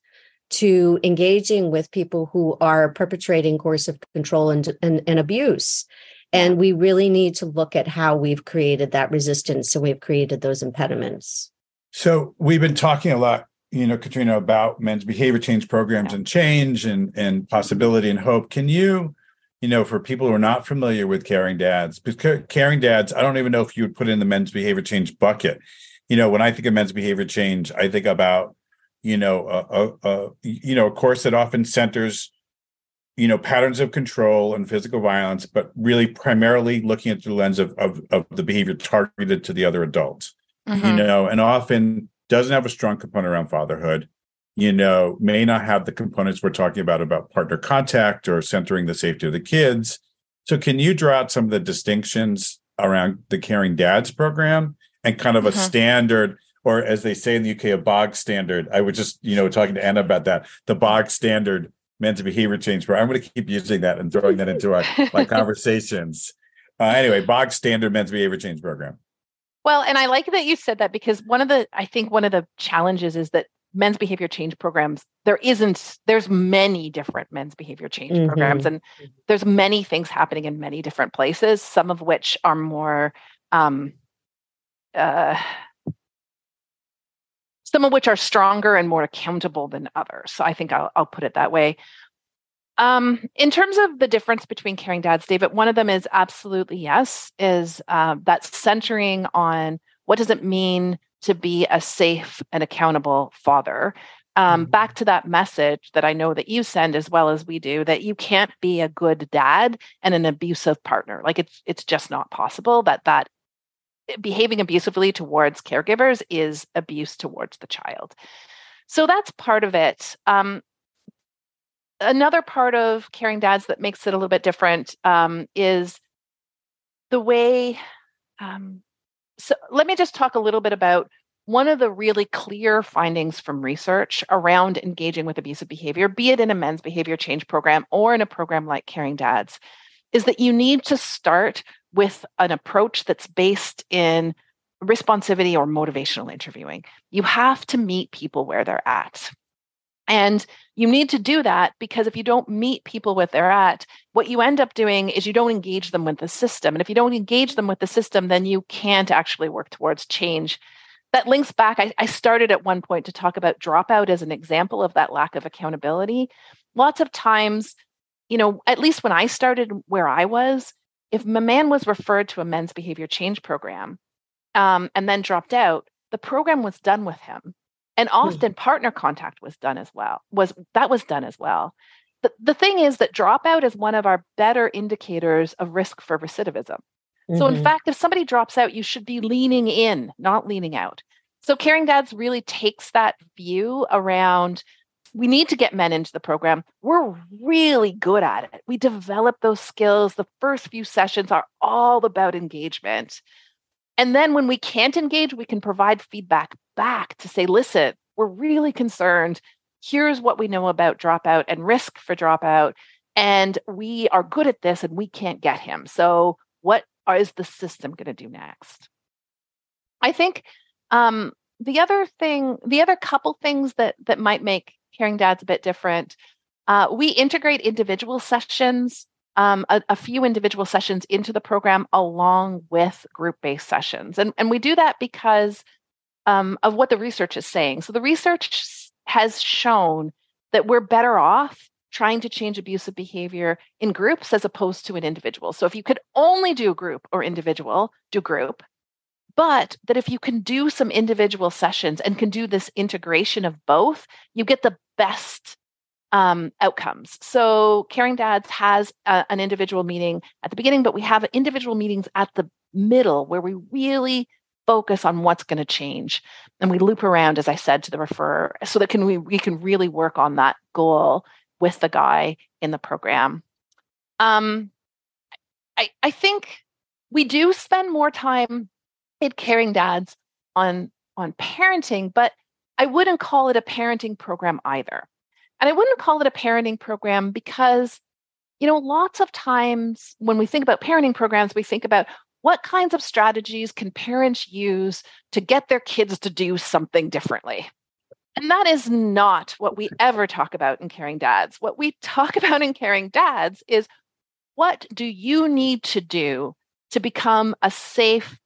to engaging with people who are perpetrating coercive control and, and, and abuse. And we really need to look at how we've created that resistance. So we've created those impediments. So we've been talking a lot, you know, Katreena, about men's behavior change programs and change and, and possibility and hope. Can you you know, for people who are not familiar with caring dads, because caring dads, I don't even know if you would put in the men's behavior change bucket. You know, when I think of men's behavior change, I think about, you know, a, a, a you know, a course that often centers, you know, patterns of control and physical violence, but really primarily looking at the lens of of, of the behavior targeted to the other adult. Mm-hmm. You know, and often doesn't have a strong component around fatherhood you know, may not have the components we're talking about about partner contact or centering the safety of the kids. So can you draw out some of the distinctions around the Caring Dads program and kind of mm-hmm. a standard or as they say in the UK, a bog standard. I was just, you know, talking to Anna about that, the bog standard men's behavior change program. I'm going to keep using that and throwing that into our my conversations. Uh, anyway, bog standard men's behavior change program. Well, and I like that you said that because one of the, I think one of the challenges is that men's behavior change programs there isn't there's many different men's behavior change mm-hmm. programs and there's many things happening in many different places some of which are more um uh some of which are stronger and more accountable than others so i think i'll, I'll put it that way um, in terms of the difference between caring dads, David, one of them is absolutely yes, is uh, that centering on what does it mean to be a safe and accountable father. Um, mm-hmm. back to that message that I know that you send as well as we do that you can't be a good dad and an abusive partner. Like it's it's just not possible that that behaving abusively towards caregivers is abuse towards the child. So that's part of it. Um, another part of caring dads that makes it a little bit different um, is the way um, so let me just talk a little bit about one of the really clear findings from research around engaging with abusive behavior, be it in a men's behavior change program or in a program like Caring Dads, is that you need to start with an approach that's based in responsivity or motivational interviewing. You have to meet people where they're at. And you need to do that because if you don't meet people where they're at, what you end up doing is you don't engage them with the system. And if you don't engage them with the system, then you can't actually work towards change. That links back. I, I started at one point to talk about dropout as an example of that lack of accountability. Lots of times, you know, at least when I started where I was, if a man was referred to a men's behavior change program um, and then dropped out, the program was done with him and hmm. often mm-hmm. partner contact was done as well was that was done as well the, the thing is that dropout is one of our better indicators of risk for recidivism mm-hmm. so in mm-hmm. fact if somebody drops out you should be leaning in not leaning out so caring dads really takes that view around we need to get men into the program we're really good at it we develop those skills the first few sessions are all about engagement and then when we can't engage, we can provide feedback back to say, listen, we're really concerned. Here's what we know about dropout and risk for dropout. And we are good at this and we can't get him. So, what is the system going to do next? I think um, the other thing, the other couple things that that might make caring dads a bit different, uh, we integrate individual sessions um, a, a, few individual sessions into the program along with group based sessions. And, and we do that because um, of what the research is saying. So the research has shown that we're better off trying to change abusive behavior in groups as opposed to an individual. So if you could only do group or individual, do group. But that if you can do some individual sessions and can do this integration of both, you get the best um, outcomes. So, Caring Dads has a, an individual meeting at the beginning, but we have individual meetings at the middle where we really focus on what's going to change, and we loop around, as I said, to the referrer, so that can we we can really work on that goal with the guy in the program. Um, I I think we do spend more time in Caring Dads on on parenting, but I wouldn't call it a parenting program either. And I wouldn't call it a parenting program because, you know, lots of times when we think about parenting programs, we think about what kinds of strategies can parents use to get their kids to do something differently. And that is not what we ever talk about in Caring Dads. What we talk about in Caring Dads is what do you need to do to become a safe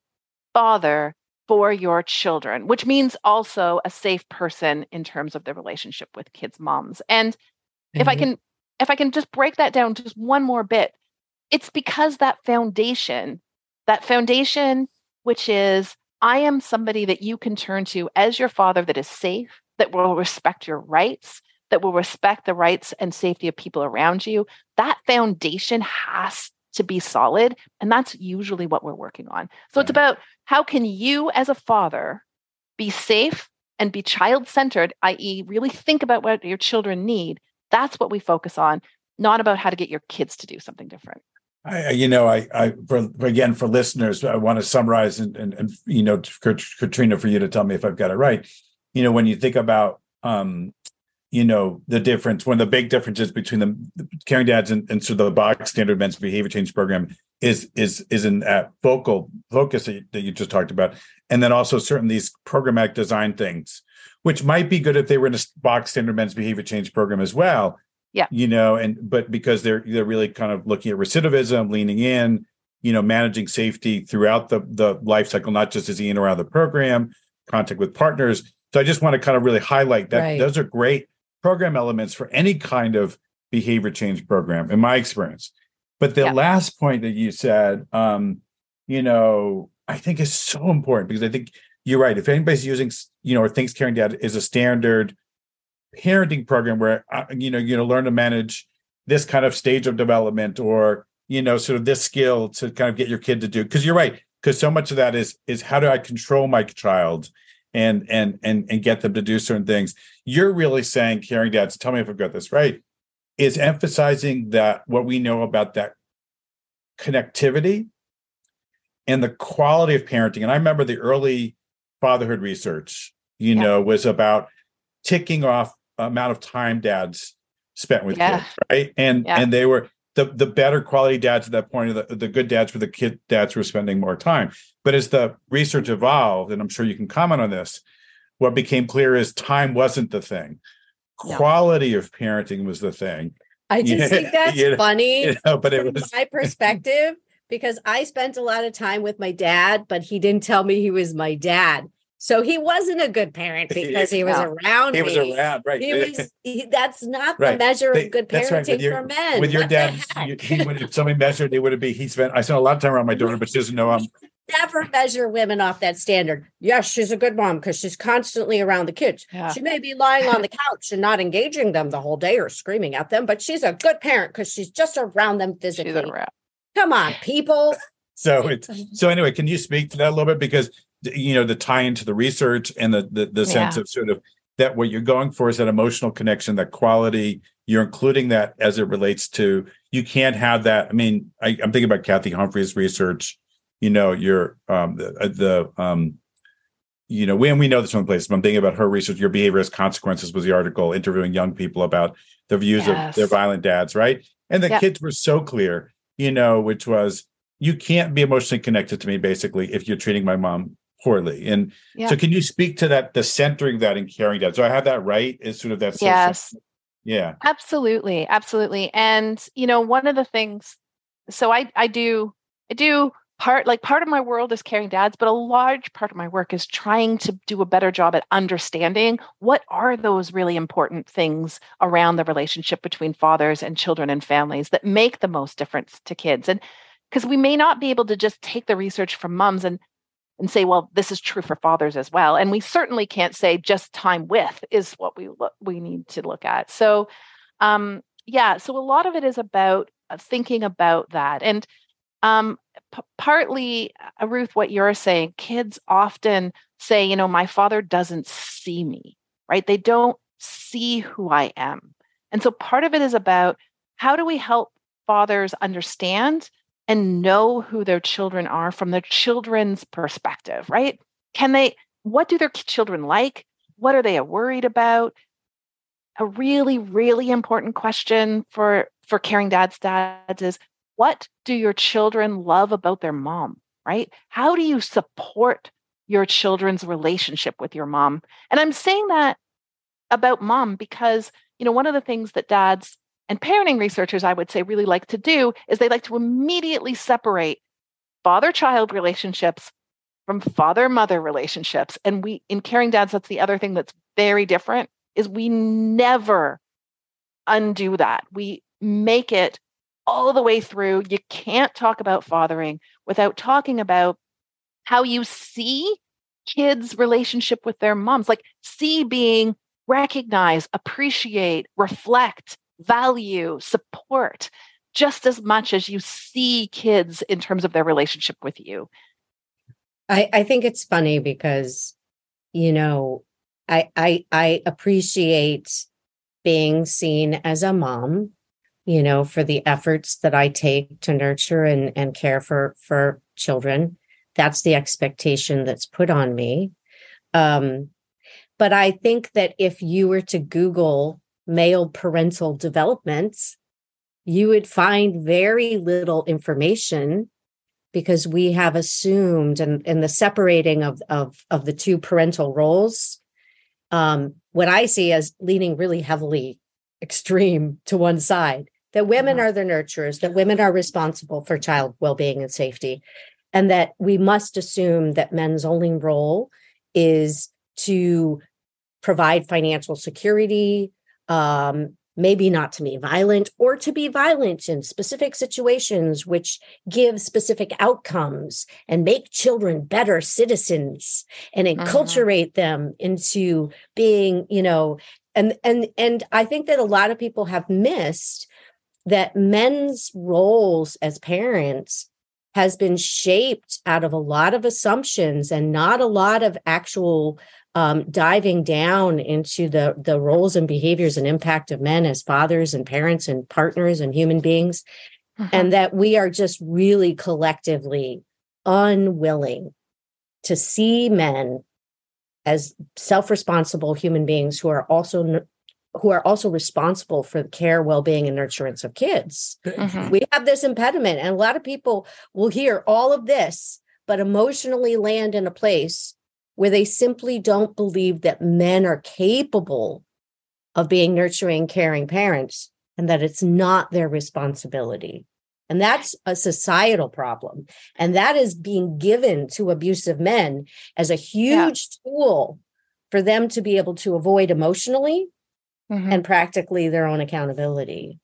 father for your children, which means also a safe person in terms of the relationship with kids' moms. And mm-hmm. if I mm-hmm. can if I can just break that down just one more bit, it's because that foundation, that foundation which is I am somebody that you can turn to as your father that is safe, that will respect your rights, that will respect the rights and safety of people around you. That foundation has to be solid. And that's usually what we're working on. So it's mm-hmm. about how can you as a father be safe and be child centered, i.e., really think about what your children need. That's what we focus on, not about how to get your kids to do something different. I, you know, I, I, for, again, for listeners, I want to summarize and, and, and, you know, Katreena, for you to tell me if I've got it right. You know, when you think about um, you know the difference one of the big differences between the caring dads and, and so the bog standard men's behavior change program is is is in that focal focus that you, that you just talked about and then also certain these programmatic design things which might be good if they were in a bog standard men's behavior change program as well yeah you know and but because they're they're really kind of looking at recidivism leaning in you know managing safety throughout the the life cycle not just as in or out of the program contact with partners so i just want to kind of really highlight that right. those are great program elements for any kind of behavior change program, in my experience. But the yeah. last point that you said, um, you know, I think is so important because I think you're right. If anybody's using, you know, or thinks Caring Dad is a standard parenting program where, uh, you know, you know, learn to manage this kind of stage of development or, you know, sort of this skill to kind of get your kid to do, because you're right. Because so much of that is is how do I control my child and and and and get them to do certain things. You're really saying, caring dads, tell me if I've got this right, is emphasizing that what we know about that connectivity and the quality of parenting. And I remember the early fatherhood research, you yeah. know, was about ticking off amount of time dads spent with yeah. kids, right? And yeah. and they were the the better quality dads at that point, the, the good dads were the kid dads were spending more time. But as the research evolved, and I'm sure you can comment on this, what became clear is time wasn't the thing. No. Quality of parenting was the thing. I just think that's you know, funny. You know, but it was my perspective because I spent a lot of time with my dad, but he didn't tell me he was my dad. So he wasn't a good parent because he was no. around. He me. was around, right? He was. He, that's not right. the measure of good parenting right. your, for men. With your dad, you, he would if somebody measured, it would be he spent. I spent a lot of time around my daughter, but she doesn't know I'm. Never measure women off that standard. Yes, she's a good mom because she's constantly around the kids. Yeah. She may be lying on the couch and not engaging them the whole day or screaming at them, but she's a good parent because she's just around them physically. Come on, people. So it's so anyway. Can you speak to that a little bit because you know the tie into the research and the the, the sense yeah. of sort of that what you're going for is that emotional connection that quality you're including that as it relates to you can't have that i mean I, am thinking about Cathy Humphreys' research you know your um the, uh, the um you know, we, and we know this one place, but I'm thinking about her research, Your Behavior Has Consequences was the article interviewing young people about the views yes. of their violent dads, right? And the yep. kids were so clear, you know, which was, you can't be emotionally connected to me, basically, if you're treating my mom poorly. And yeah. so can you speak to that, the centering that and caring that? So I have that right is sort of that. Yes. Yeah. Absolutely. Absolutely. And, you know, one of the things, so I, I do, I do part, like part of my world is caring dads, but a large part of my work is trying to do a better job at understanding what are those really important things around the relationship between fathers and children and families that make the most difference to kids. And because we may not be able to just take the research from moms and and say, well, this is true for fathers as well. And we certainly can't say just time with is what we look, we need to look at. So, um, yeah, so a lot of it is about uh, thinking about that. And um, p- partly, uh, Ruth, what you're saying, kids often say, you know, my father doesn't see me, right? They don't see who I am. And so part of it is about how do we help fathers understand and know who their children are from their children's perspective, right? Can they, what do their children like? What are they worried about? A really, really important question for, for caring dads, dads is what do your children love about their mom, right? How do you support your children's relationship with your mom? And I'm saying that about mom because, you know, one of the things that dads and parenting researchers, I would say, really like to do is they like to immediately separate father child relationships from father mother relationships. And we, in caring dads, that's the other thing that's very different is we never undo that. We make it all the way through. You can't talk about fathering without talking about how you see kids' relationship with their moms. Like, see being recognize, appreciate, reflect, value, support just as much as you see kids in terms of their relationship with you. I, I think it's funny because, you know, I, I I appreciate being seen as a mom, you know, for the efforts that I take to nurture and, and care for for children. That's the expectation that's put on me. Um, but I think that if you were to Google male parental developments, you would find very little information because we have assumed and, and the separating of, of, of the two parental roles, um, what I see as leaning really heavily extreme to one side, that women are the nurturers, that women are responsible for child well-being and safety, and that we must assume that men's only role is to provide financial security, um, maybe not to be violent or to be violent in specific situations which give specific outcomes and make children better citizens and mm-hmm. enculturate mm-hmm. them into being you know and and and i think that a lot of people have missed that men's roles as parents has been shaped out of a lot of assumptions and not a lot of actual um, diving down into the the roles and behaviors and impact of men as fathers and parents and partners and human beings, uh-huh. and that we are just really collectively unwilling to see men as self-responsible human beings who are also who are also responsible for the care, well-being, and nurturance of kids. Mm-hmm. We have this impediment, and a lot of people will hear all of this, but emotionally land in a place where they simply don't believe that men are capable of being nurturing, caring parents and that it's not their responsibility. And that's a societal problem. And that is being given to abusive men as a huge yeah. tool for them to be able to avoid emotionally mm-hmm. and practically their own accountability.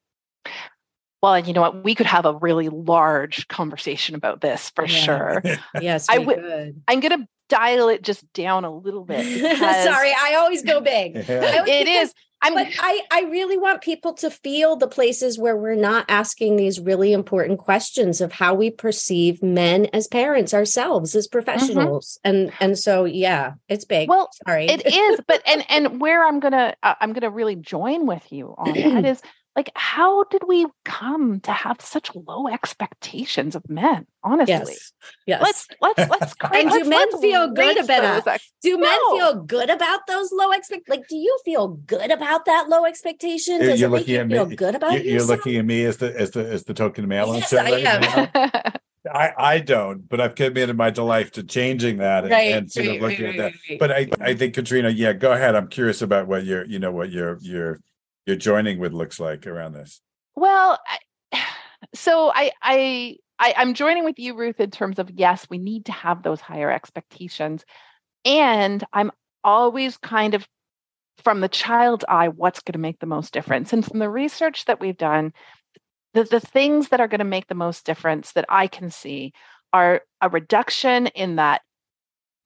Well, and you know what? We could have a really large conversation about this for yeah. sure. yes, I would. I'm going to dial it just down a little bit. Sorry, I always go big. yeah. It is. I'm, but I, I really want people to feel the places where we're not asking these really important questions of how we perceive men as parents ourselves as mm-hmm. professionals mm-hmm. and and so yeah it's big well sorry it is but and and where i'm gonna uh, i'm gonna really join with you on that is like how did we come to have such low expectations of men? Honestly. Yes, yes. let's let's let's and do men feel good about that do men feel good about those low expect like do you feel good about that low expectation? Does you're it make you feel me, good about you're, you're looking at me as the as the as the token male yes, I, am. I, I don't, but I've committed my life to changing that and, right, and sort right, of looking right, at that. But I, I think Katreena, yeah, go ahead. I'm curious about what your, you know, what your your your joining with looks like around this? Well, I, so I, I I I'm joining with you, Ruth, in terms of yes, we need to have those higher expectations, and I'm always kind of from the child's eye, what's going to make the most difference, and from the research that we've done, the the things that are going to make the most difference that I can see are a reduction in that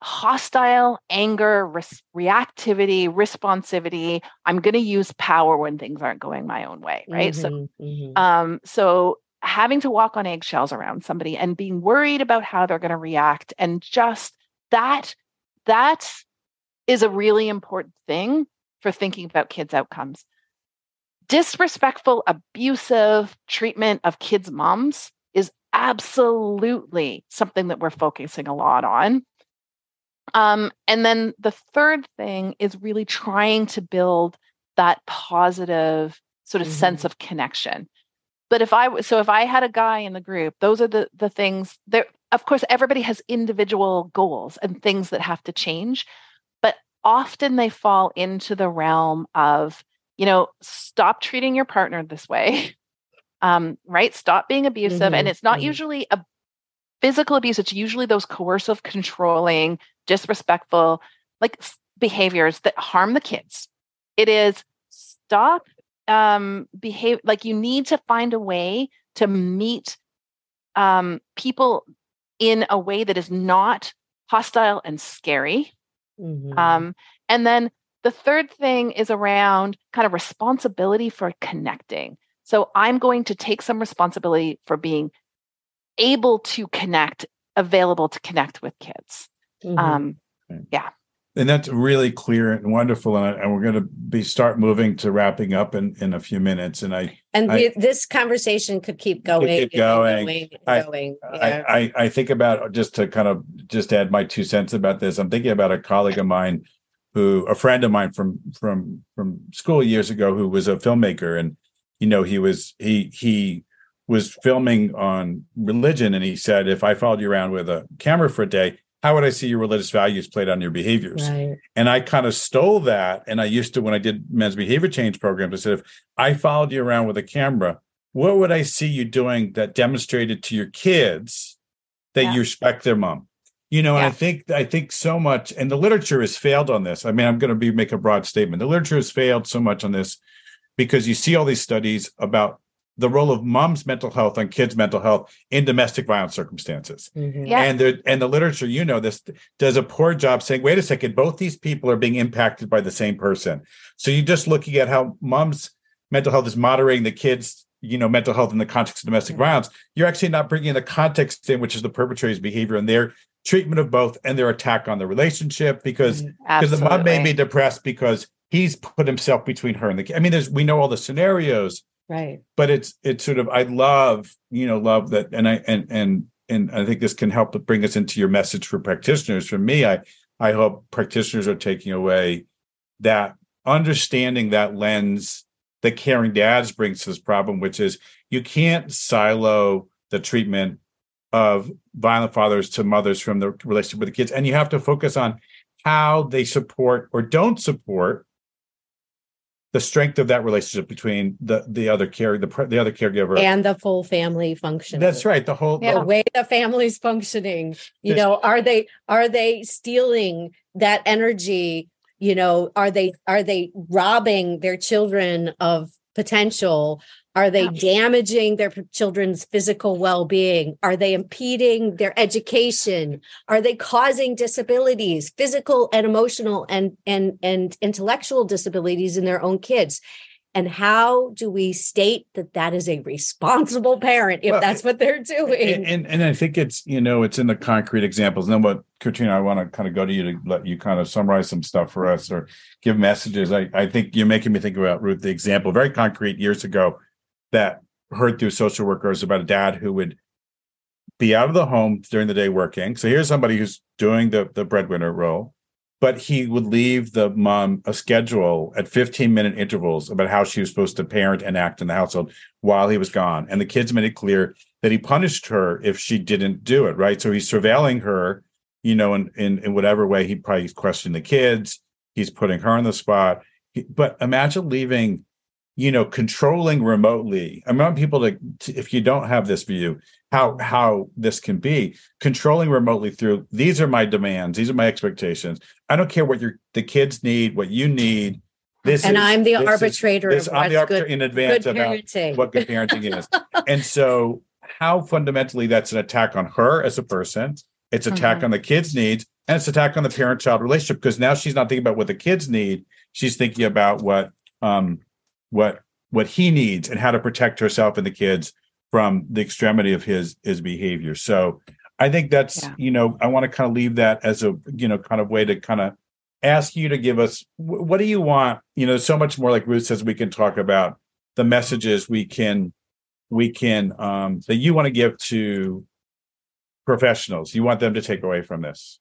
hostile anger, res- reactivity, responsivity. I'm going to use power when things aren't going my own way, right? Mm-hmm, So, mhm. um, so having to walk on eggshells around somebody and being worried about how they're going to react, and just that, that is a really important thing for thinking about kids' outcomes. Disrespectful, abusive treatment of kids' moms is absolutely something that we're focusing a lot on. Um, and then the third thing is really trying to build that positive sort of sense of connection. But if I w- so if I had a guy in the group, those are the the things there. Of course, everybody has individual goals and things that have to change, but often they fall into the realm of you know stop treating your partner this way, um, right? Stop being abusive, and Mhm, it's not mhm. usually a physical abuse. It's usually those coercive, controlling, disrespectful, like behaviors that harm the kids. It is stop um behave like you need to find a way to meet um people in a way that is not hostile and scary Mhm. um and then the third thing is around kind of responsibility for connecting so i'm going to take some responsibility for being able to connect available to connect with kids Mhm. um And that's really clear and wonderful. And, I, and we're going to be start moving to wrapping up in, in a few minutes. And I, and I- we, this conversation could keep going, keep and going. going, I- going. Yeah. I, I, I think about just to kind of just add my two cents about this. I'm thinking about a colleague of mine who, a friend of mine from from from school years ago, who was a filmmaker, and you know he was he he was filming on religion, and he said, if I followed you around with a camera for a day, how would I see your religious values played on your behaviors? right. And I kind of stole that. And I used to, when I did men's behavior change programs, I said, if I followed you around with a camera, what would I see you doing that demonstrated to your kids that Yeah. you respect their mom? You know, and I think I think so much, and the literature has failed on this. I mean, I'm going to be make a broad statement. The literature has failed so much on this because you see all these studies about the role of mom's mental health on kids' mental health in domestic violence circumstances. Mhm. Yeah. And the and the literature, you know, this does a poor job saying, wait a second, both these people are being impacted by the same person. So you're just looking at how mom's mental health is moderating the kids, you know, mental health in the context of domestic violence. You're actually not bringing the context in, which is the perpetrator's behavior and their treatment of both and their attack on the relationship because because the mom may be depressed because he's put himself between her and the kid. I mean, there's we know all the scenarios, Right. but it's it's sort of I love you know love that and I and and and I think this can help bring us into your message for practitioners. For me, I I hope practitioners are taking away that understanding that lens that caring dads brings to this problem, which is you can't silo the treatment of violent fathers to mothers from the relationship with the kids, and you have to focus on how they support or don't support the strength of that relationship between the the other care the the other caregiver And the full family function. that's right the whole Yeah. the way the family's functioning you This- know are they are they stealing that energy you know are they are they robbing their children of potential? Are they damaging their children's physical well-being? Are they impeding their education? Are they causing disabilities physical and emotional and and and intellectual disabilities in their own kids and how do we state that that is a responsible parent if Well, that's what they're doing and, and and I think it's you know it's in the concrete examples. And then what Katreena, I want to kind of go to you to let you kind of summarize some stuff for us or give messages. I I think you're making me think about Ruth the example very concrete years ago that heard through social workers about a dad who would be out of the home during the day working. So here's somebody who's doing the the breadwinner role, but he would leave the mom a schedule at 15 minute intervals about how she was supposed to parent and act in the household while he was gone. And the kids made it clear that he punished her if she didn't do it, right? So he's surveilling her, you know, in in, in whatever way he probably questioning the kids, he's putting her on the spot. But imagine leaving, you know, controlling remotely. I want people to if you don't have this view, how how this can be controlling remotely through these are my demands, these are my expectations. I don't care what your the kids need, what you need. This and is- I'm the this is- arbitrator this- of I'm the arbitrator good, in advance about what good parenting is. And so, how fundamentally that's an attack on her as a person, it's attack Mhm. on the kids' needs, and it's attack on the parent-child relationship because now she's not thinking about what the kids need she's thinking about what um what what he needs and how to protect herself and the kids from the extremity of his his behavior. So i think that's yeah. you know i want to kind of leave that as a you know kind of way to kind of ask you to give us what do you want? You know so much more like ruth says we can talk about the messages we can we can um that you want to give to professionals. You want them to take away from this.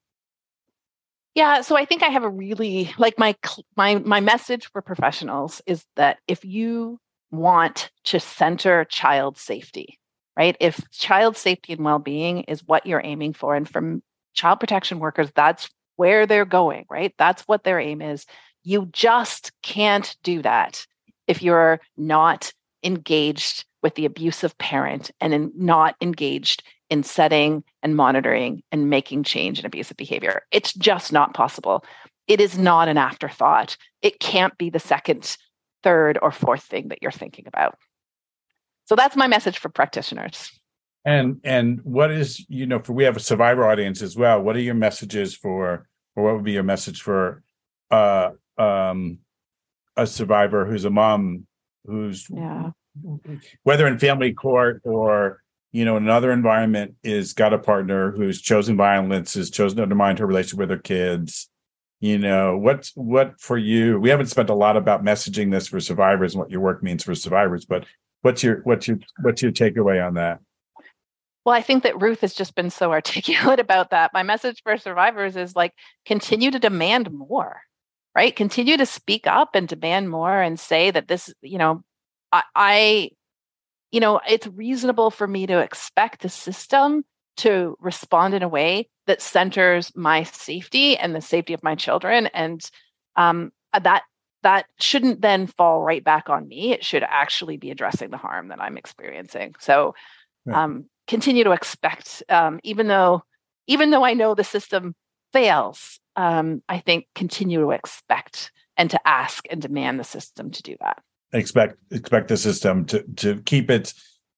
Yeah, so I think I have a really like my my my message for professionals is that if you want to center child safety, right? If child safety and well-being is what you're aiming for and from child protection workers that's where they're going, right? That's what their aim is. You just can't do that if you're not engaged with the abusive parent and in, not engaged in setting and monitoring and making change in abusive behavior. It's just not possible. It is not an afterthought. It can't be the second, third, or fourth thing that you're thinking about. So that's my message for practitioners. And and what is you know for we have a survivor audience as well. What are your messages for or what would be your message for uh um a survivor who's a mom who's yeah. whether in family court or you know, another environment is got a partner who's chosen violence, has chosen to undermine her relationship with her kids. You know, what's what for you? We haven't spent a lot about messaging this for survivors and what your work means for survivors, but what's your what's your what's your takeaway on that? Well, I think that Ruth has just been so articulate about that. My message for survivors is like continue to demand more, right? Continue to speak up and demand more and say that this, you know, I, I you know, it's reasonable for me to expect the system to respond in a way that centers my safety and the safety of my children. And um, uh, that that shouldn't then fall right back on me. It should actually be addressing the harm that I'm experiencing. So um, continue to expect, um, even though even though I know the system fails, um, I think continue to expect and to ask and demand the system to do that expect expect the system to to keep its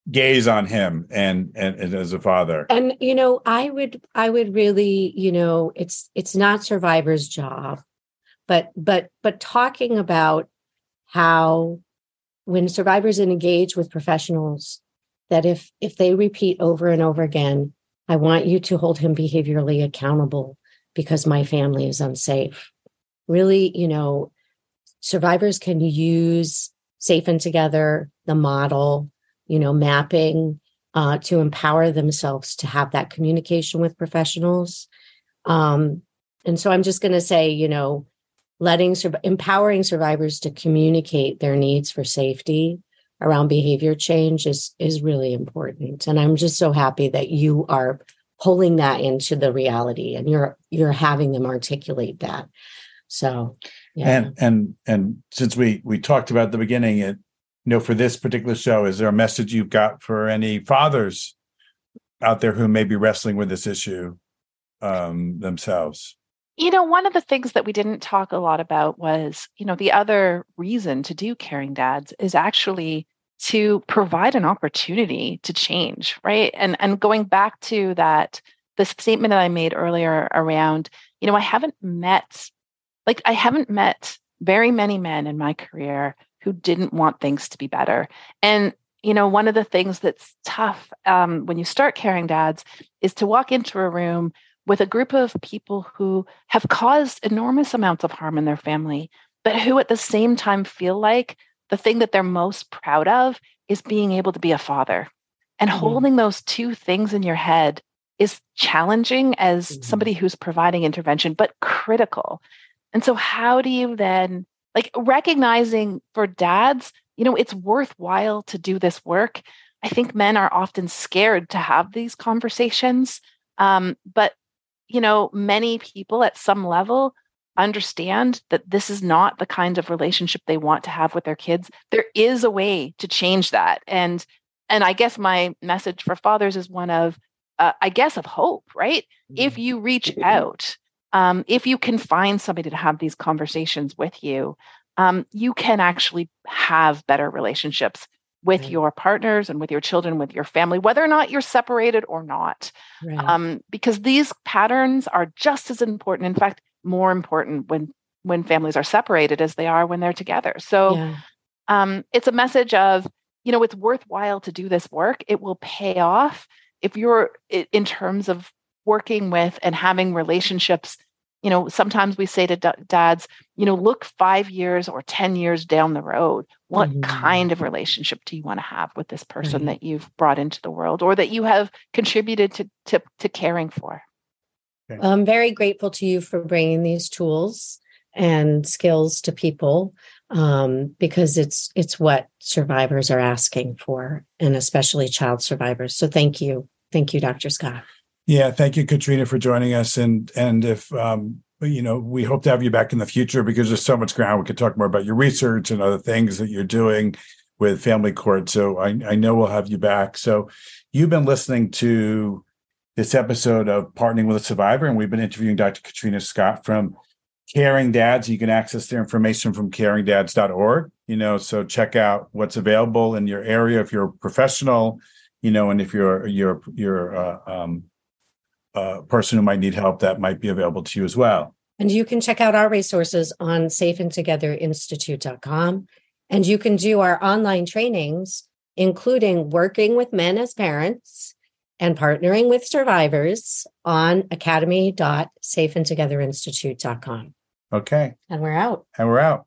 gaze on him and, and and as a father. And you know i would i would really you know it's it's not survivor's job but but but talking about how when survivors engage with professionals that if if they repeat over and over again i want you to hold him behaviorally accountable because my family is unsafe. Really you know survivors can use Safe & Together, the model, you know, mapping uh, to empower themselves to have that communication with professionals. Um, and so I'm just going to say, you know, letting empowering survivors to communicate their needs for safety around behavior change is is really important. And I'm just so happy that you are pulling that into the reality and you're you're having them articulate that. So yeah. And and and since we we talked about the beginning, it you know for this particular show, is there a message you've got for any fathers out there who may be wrestling with this issue um, themselves? You know, one of the things that we didn't talk a lot about was, you know, the other reason to do caring dads is actually to provide an opportunity to change, right? And and going back to that the statement that I made earlier around, you know, I haven't met like I haven't met very many men in my career who didn't want things to be better. And you know, one of the things that's tough um, when you start caring dads is to walk into a room with a group of people who have caused enormous amounts of harm in their family, but who at the same time feel like the thing that they're most proud of is being able to be a father. And mm-hmm. holding those two things in your head is challenging as mm-hmm. somebody who's providing intervention, but critical. And so, how do you then, like, recognizing for dads, you know, it's worthwhile to do this work. I think men are often scared to have these conversations. Um, but, you know, many people at some level understand that this is not the kind of relationship they want to have with their kids. There is a way to change that. And, and I guess my message for fathers is one of, uh, I guess, of hope, right? If mm-hmm. you reach out, um, if you can find somebody to have these conversations with you, um, you can actually have better relationships with Right. your partners and with your children, with your family, whether or not you're separated or not. Right. Um, because these patterns are just as important, in fact, more important when when families are separated as they are when they're together. So yeah. um, it's a message of you know it's worthwhile to do this work it will pay off if you're in terms of working with and having relationships you know sometimes we say to da- dads you know look five years or ten years down the road what Mhm. kind of relationship do you want to have with this person Right. that you've brought into the world or that you have contributed to to, to caring for I'm very grateful to you for bringing these tools and skills to people um, because it's it's what survivors are asking for, and especially child survivors. So thank you, thank you, Dr. Scott. Yeah, thank you, Katreena, for joining us. And and if um, you know, we hope to have you back in the future because there's so much ground. We could talk more about your research and other things that you're doing with family court. So I, I know we'll have you back. So you've been listening to this episode of Partnering with a Survivor, and we've been interviewing Dr. Katreena Scott from Caring Dads. You can access their information from caringdads.org. You know, so check out what's available in your area if you're a professional, you know, and if you're you're you're uh, um, a person who might need help, that might be available to you as well. And you can check out our resources on safeandtogetherinstitute.com. And you can do our online trainings, including working with men as parents and partnering with survivors on academy.safeandtogetherinstitute.com. Okay, And we're out. and we're out.